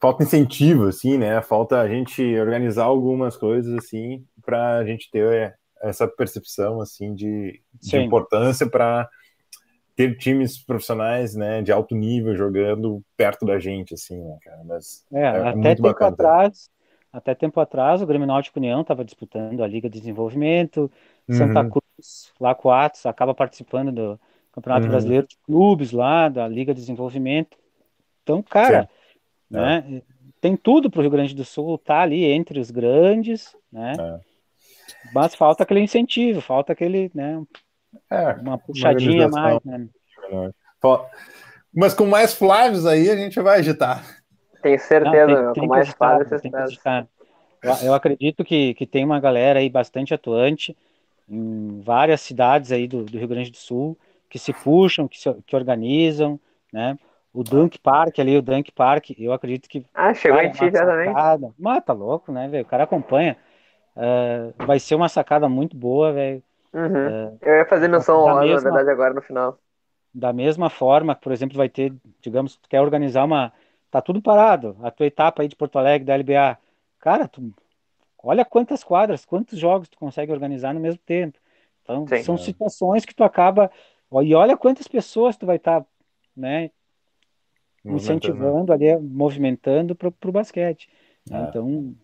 Speaker 2: falta incentivo, assim, né? Falta a gente organizar algumas coisas, assim, para a gente ter essa percepção assim de, de importância para ter times profissionais, né, de alto nível jogando perto da gente, assim, né, cara. Mas
Speaker 3: é, é até tempo bacana, atrás, até tempo atrás, o Grêmio Náutico União estava disputando a Liga de Desenvolvimento, uhum. Santa Cruz, lá com Atos, acaba participando do Campeonato uhum. Brasileiro de Clubes lá, da Liga de Desenvolvimento. Então, cara, Sim. né, é. tem tudo para o Rio Grande do Sul estar tá ali entre os grandes, né? É. Mas falta aquele incentivo, falta aquele, né, é, uma puxadinha uma mais, né?
Speaker 2: Mas com mais Flávios aí a gente vai agitar.
Speaker 1: Tenho certeza, Não, tem, tem com mais Flávios
Speaker 3: eu, eu acredito que, que tem uma galera aí bastante atuante em várias cidades aí do, do Rio Grande do Sul que se puxam, que se que organizam, né? O Dunk Park ali, o Dunk Park, eu acredito que.
Speaker 1: Ah, chegou em ti já também.
Speaker 3: Mas tá louco, né, velho? O cara acompanha. Uh, vai ser uma sacada muito boa, velho.
Speaker 1: Uhum. Uh, eu ia fazer menção honrosa, mesma, na verdade, agora no final.
Speaker 3: Da mesma forma, por exemplo, vai ter, digamos, tu quer organizar uma. Tá tudo parado. A tua etapa aí de Porto Alegre, da LBA. Cara, tu olha quantas quadras, quantos jogos tu consegue organizar no mesmo tempo. Então, Sim. são situações que tu acaba. E olha quantas pessoas tu vai estar, tá, né? Incentivando ali, movimentando para o basquete. É. Então,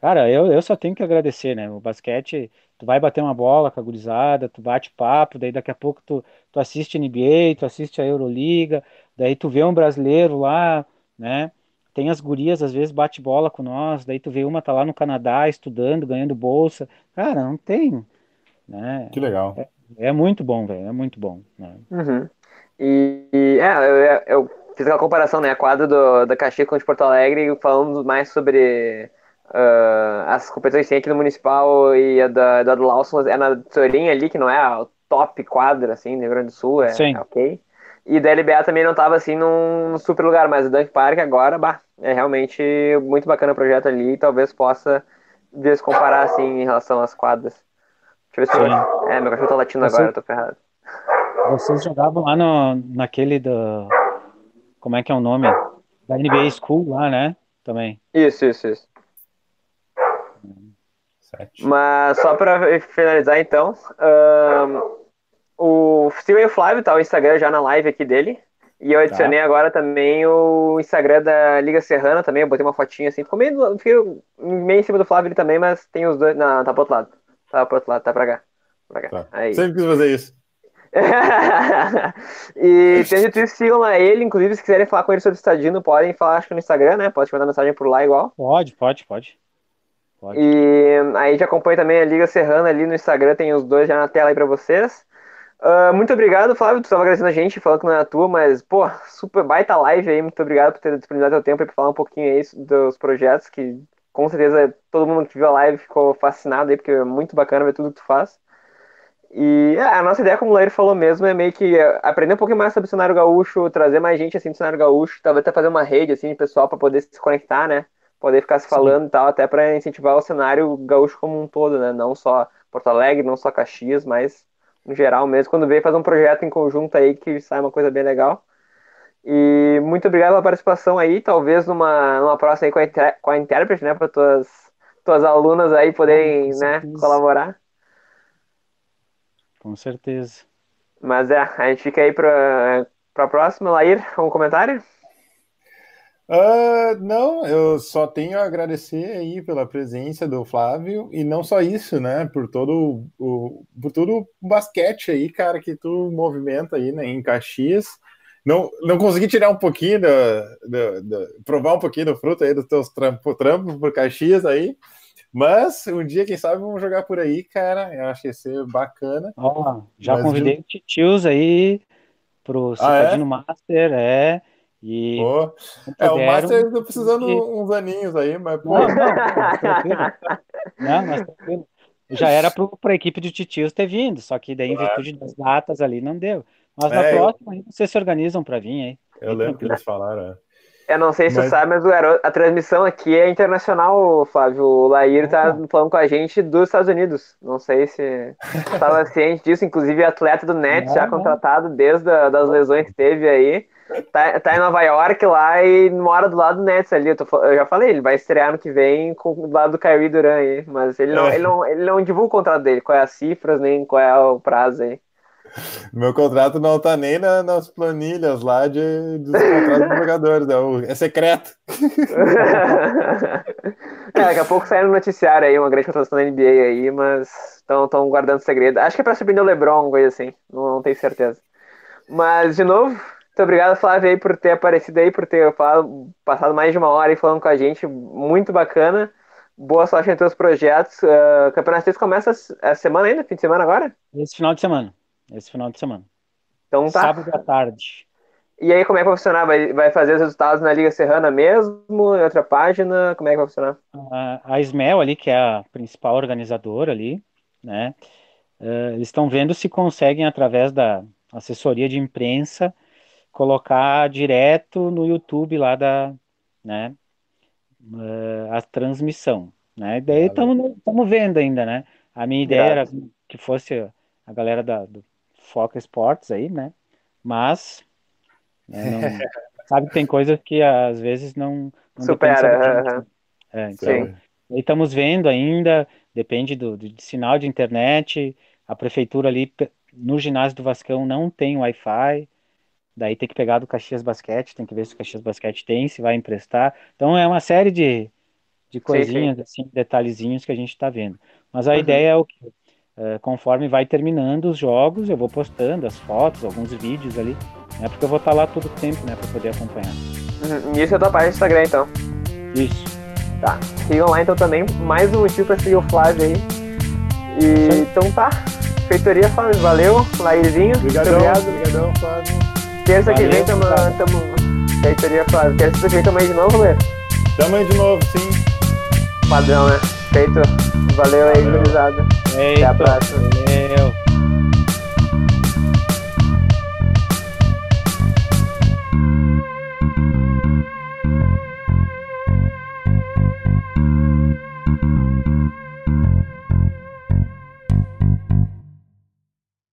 Speaker 3: cara, eu, eu só tenho que agradecer, né? O basquete, tu vai bater uma bola com a gurizada, tu bate papo, daí daqui a pouco tu, tu assiste NBA, tu assiste a Euroliga, daí tu vê um brasileiro lá, né? Tem as gurias, às vezes bate bola com nós, daí tu vê uma tá lá no Canadá estudando, ganhando bolsa. Cara, não tem, né?
Speaker 2: Que legal.
Speaker 3: É, é muito bom, velho, é muito bom. Né?
Speaker 1: Uhum. E, e, é, eu, eu, fiz aquela comparação, né? A quadra do, da Caxias com de Porto Alegre, falando mais sobre uh, as competições que tem aqui no Municipal e a da, da do Lawson é na Sorinha ali, que não é a top quadra, assim, no Rio Grande do Sul, é, é ok. E da LBA também não estava assim num, num, super lugar, mas o Dunk Park agora, bah, é realmente muito bacana o projeto ali e talvez possa ver se comparar assim em relação às quadras. Deixa eu ver se eu... É, meu cachorro tá latindo Você... agora, eu tô ferrado.
Speaker 3: Vocês jogavam lá no, naquele do. Como é que é o nome? Da NBA School lá, né? Também.
Speaker 1: Isso, isso, isso. Sete. Mas só para finalizar então, um, o Steven Flávio tá o Instagram já na live aqui dele. E eu adicionei tá. agora também o Instagram da Liga Serrana também. Eu botei uma fotinha assim. Ficou meio, ficou meio em cima do Flávio ele também, mas tem os dois. Não, tá pro outro lado. Tá pro outro lado, tá pra cá. Pra cá. Tá.
Speaker 2: Aí. Sempre quis fazer isso.
Speaker 1: e tem isso, sigam lá ele. Inclusive, se quiserem falar com ele sobre o Estadino, podem falar, acho que no Instagram, né? Pode mandar mensagem por lá igual.
Speaker 3: Pode, pode, pode.
Speaker 1: E aí já acompanha também a Liga Serrana ali no Instagram, tem os dois já na tela aí pra vocês. Uh, muito obrigado, Flávio. Tu estava agradecendo a gente, falando que não é a tua, mas, pô, super baita live aí. Muito obrigado por ter disponibilizado teu tempo para falar um pouquinho aí dos projetos, que com certeza todo mundo que viu a live ficou fascinado aí, porque é muito bacana ver tudo que tu faz. E é, a nossa ideia, como o Lair falou mesmo, é meio que aprender um pouquinho mais sobre o cenário gaúcho, trazer mais gente assim do cenário gaúcho, talvez até fazer uma rede assim de pessoal para poder se conectar, né? Poder ficar se falando Sim. e tal, até para incentivar o cenário gaúcho como um todo, né? Não só Porto Alegre, não só Caxias, mas no geral mesmo, quando veio fazer um projeto em conjunto aí que sai uma coisa bem legal. E muito obrigado pela participação aí, talvez numa, numa próxima aí com a, com a intérprete, né, para tuas, tuas alunas aí poderem, né, colaborar.
Speaker 3: Com certeza.
Speaker 1: Mas é, a gente fica aí para a próxima. Lair, algum comentário?
Speaker 2: Uh, não, eu só tenho a agradecer aí pela presença do Flávio e não só isso, né? Por todo o, por todo o basquete aí, cara, que tu movimenta aí né, em Caxias. Não, não consegui tirar um pouquinho, do, do, do provar um pouquinho do fruto aí dos teus trampos trampo por Caxias aí. Mas um dia, quem sabe, vamos jogar por aí, cara. Eu acho que ia ser bacana.
Speaker 3: Já Mas convidei de... titios aí pro Citadino ah, é? Master, é. E
Speaker 2: oh. É, o Master tá precisando e... uns aninhos aí, mas.
Speaker 3: Não, não, não, tranquilo. não, mas tranquilo. Já era para a equipe de titios ter vindo, só que daí, em virtude das datas ali, não deu. Mas é, na próxima, eu... vocês se organizam para vir aí.
Speaker 2: Eu lembro que eles falaram. É.
Speaker 1: Eu não sei se mas... você sabe, mas a transmissão aqui é internacional, Flávio. O Lair tá falando com a gente dos Estados Unidos. Não sei se estava ciente disso. Inclusive, atleta do Nets, já contratado desde a, das lesões que teve aí. Tá, tá em Nova York lá e mora do lado do Nets ali. Eu, tô, eu já falei, ele vai estrear ano que vem com, do lado do Kyrie Durant aí. Mas ele não, é. ele, não, ele não divulga o contrato dele, qual é as cifras, nem qual é o prazo aí.
Speaker 2: Meu contrato não tá nem na, nas planilhas lá de, dos contratos dos jogadores, é, é secreto.
Speaker 1: é, daqui a pouco sai no noticiário aí, uma grande contratação da NBA aí, mas estão guardando segredo. Acho que é pra subir o LeBron, coisa assim, não, não tenho certeza. Mas, de novo, muito obrigado, Flávio, aí, por ter aparecido aí, por ter falado, passado mais de uma hora aí falando com a gente, muito bacana. Boa sorte em teus projetos. Uh, Campeonato 6 começa a semana ainda? Fim de semana agora?
Speaker 3: Esse final de semana esse final de semana.
Speaker 1: Então tá.
Speaker 3: Sábado à tarde.
Speaker 1: E aí, como é que vai funcionar? Vai, vai fazer os resultados na Liga Serrana mesmo? Em outra página? Como é que vai funcionar?
Speaker 3: A, a Ismel ali, que é a principal organizadora ali, né? Uh, eles estão vendo se conseguem, através da assessoria de imprensa, colocar direto no YouTube lá da, né? Uh, a transmissão, né? E daí estamos vendo ainda, né? A minha ideia era que fosse a galera da, do Foca Esportes aí, né? Mas né, não, sabe que tem coisas que às vezes não, não
Speaker 1: supera.
Speaker 3: É, então, Sim. Aí estamos vendo ainda, depende do, do sinal de internet. A prefeitura ali no ginásio do Vascão não tem Wi-Fi. Daí tem que pegar do Caxias Basquete, tem que ver se o Caxias Basquete tem, se vai emprestar. Então é uma série de, de coisinhas, sim, sim. assim, detalhezinhos que a gente está vendo. Mas a uhum. ideia é o que Uh, conforme vai terminando os jogos, eu vou postando as fotos, alguns vídeos ali, né? Porque eu vou estar lá todo o tempo, né? Para poder acompanhar.
Speaker 1: Uhum. Isso é da página do Instagram, então.
Speaker 3: Isso.
Speaker 1: Tá. Sigam lá então também. Mais um motivo para seguir o Flávio aí. E Sim. então tá. Feitoria Flávio, valeu. Lairzinho.
Speaker 2: Obrigadão, obrigado. Obrigadão, Flávio.
Speaker 1: Terça valeu, que vem tamo, tamo. Feitoria Flávio. Terça que vem tamo aí de novo, Lê?
Speaker 2: Tamo aí de novo, sim.
Speaker 1: Padrão, né? Feito. Valeu aí, gurizada.
Speaker 3: Até a próxima. Valeu.